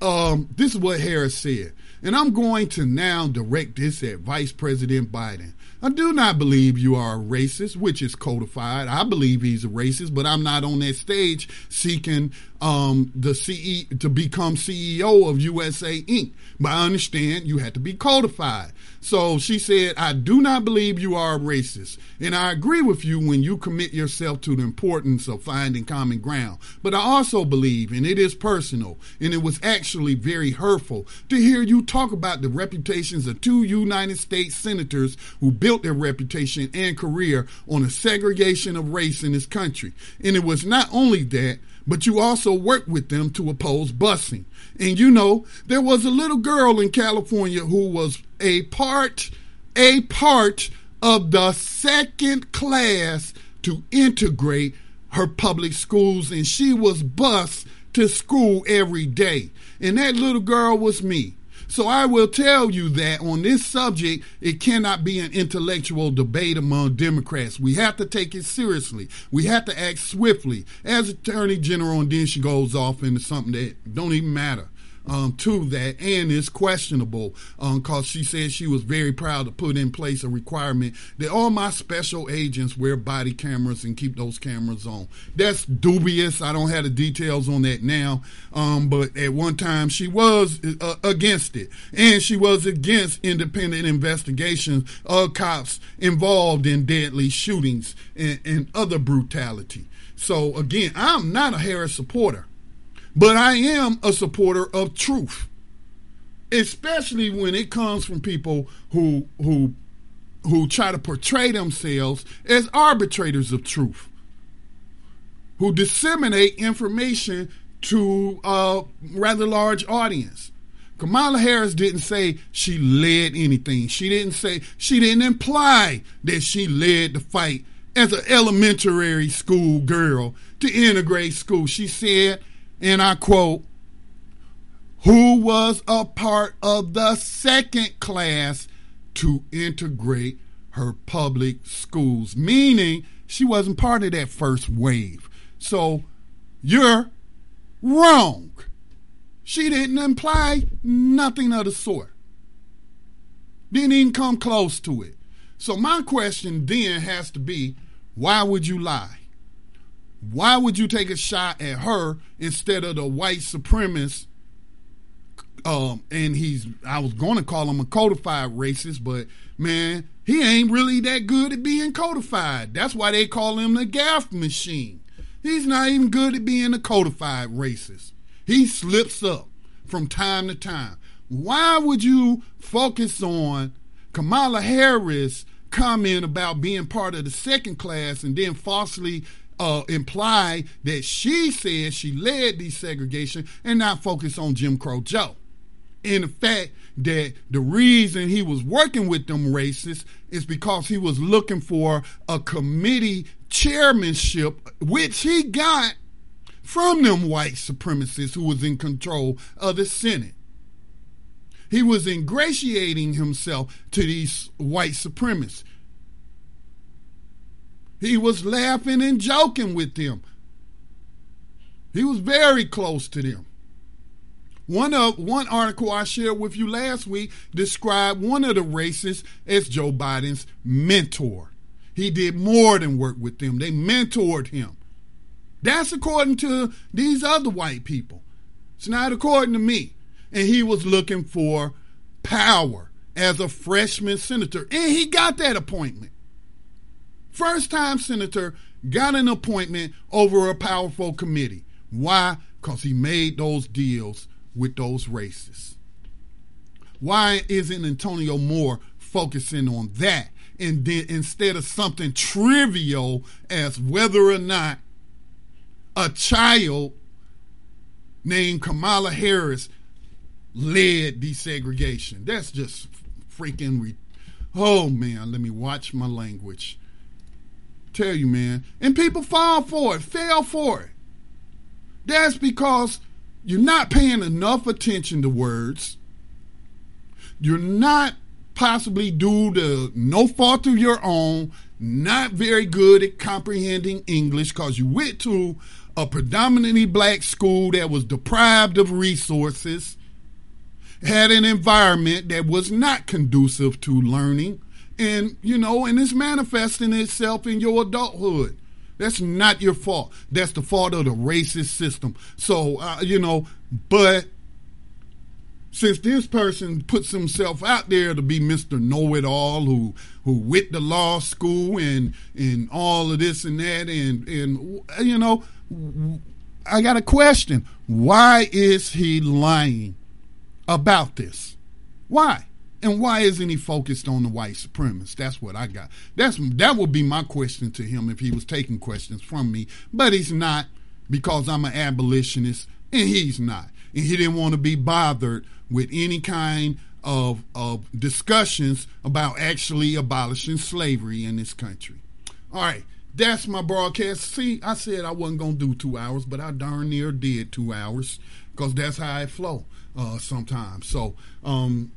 Um, this is what Harris said. And I'm going to now direct this at Vice President Biden. I do not believe you are a racist, which is codified. I believe he's a racist, but I'm not on that stage seeking um, the CE to become CEO of USA Inc. But I understand you had to be codified. So she said, I do not believe you are a racist. And I agree with you when you commit yourself to the importance of finding common ground. But I also believe, and it is personal, and it was actually very hurtful to hear you talk about the reputations of two United States senators who built their reputation and career on the segregation of race in this country. And it was not only that, but you also worked with them to oppose busing. And you know, there was a little girl in California who was a part, a part of the second class to integrate her public schools, and she was bused to school every day. And that little girl was me. So I will tell you that on this subject, it cannot be an intellectual debate among Democrats. We have to take it seriously. We have to act swiftly. As Attorney General, and then she goes off into something that don't even matter um, to that and is questionable because um, she said she was very proud to put in place a requirement that all my special agents wear body cameras and keep those cameras on. That's dubious. I don't have the details on that now, um, but at one time she was uh, against it, and she was against independent investigations of cops involved in deadly shootings and, and other brutality. So again, I'm not a Harris supporter. But I am a supporter of truth, especially when it comes from people who who who try to portray themselves as arbitrators of truth, who disseminate information to a rather large audience. Kamala Harris didn't say she led anything. She didn't say she didn't imply that she led the fight as an elementary school girl to integrate school. She said and I quote, who was a part of the second class to integrate her public schools, meaning she wasn't part of that first wave. So you're wrong. She didn't imply nothing of the sort. Didn't even come close to it. So my question then has to be why would you lie? Why would you take a shot at her instead of the white supremacist? Um, and he's I was going to call him a codified racist, but man, he ain't really that good at being codified. That's why they call him the gaffe machine. He's not even good at being a codified racist. He slips up from time to time. Why would you focus on Kamala Harris comment about being part of the second class and then falsely uh, imply that she said she led desegregation and not focus on Jim Crow Joe. In the fact that the reason he was working with them racists is because he was looking for a committee chairmanship, which he got from them white supremacists who was in control of the Senate. He was ingratiating himself to these white supremacists. He was laughing and joking with them. He was very close to them. One of one article I shared with you last week described one of the racists as Joe Biden's mentor. He did more than work with them. They mentored him. That's according to these other white people. It's not according to me. and he was looking for power as a freshman senator, and he got that appointment. First time senator got an appointment over a powerful committee. Why? Because he made those deals with those racists. Why isn't Antonio Moore focusing on that and then instead of something trivial as whether or not a child named Kamala Harris led desegregation? That's just freaking. Re- oh man, let me watch my language. Tell you, man, and people fall for it, fell for it. That's because you're not paying enough attention to words. You're not possibly due to no fault of your own, not very good at comprehending English because you went to a predominantly black school that was deprived of resources, had an environment that was not conducive to learning, and you know, and it's manifesting itself in your adulthood. That's not your fault. That's the fault of the racist system. So, uh, you know, but since this person puts himself out there to be Mr. Know It All, who who went to law school and and all of this and that, and and you know, I got a question: Why is he lying about this? Why? And why isn't he focused on the white supremacists? That's what I got. That's that would be my question to him if he was taking questions from me. But he's not because I'm an abolitionist, and he's not, and he didn't want to be bothered with any kind of of discussions about actually abolishing slavery in this country. All right, that's my broadcast. See, I said I wasn't gonna do two hours, but I darn near did two hours because that's how I flow uh, sometimes. So. um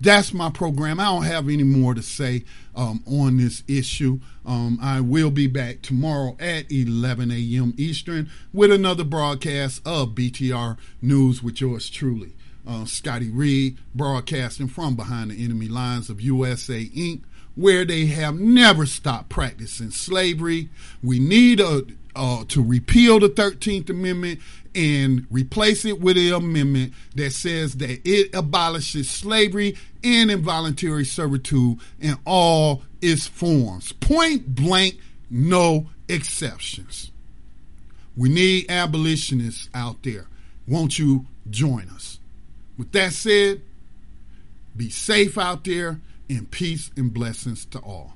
that's my program. I don't have any more to say um, on this issue. Um, I will be back tomorrow at 11 a.m. Eastern with another broadcast of BTR News with yours truly, uh, Scotty Reed, broadcasting from behind the enemy lines of USA Inc., where they have never stopped practicing slavery. We need a, uh, to repeal the 13th Amendment and replace it with an amendment that says that it abolishes slavery and involuntary servitude in all its forms. Point blank, no exceptions. We need abolitionists out there. Won't you join us? With that said, be safe out there and peace and blessings to all.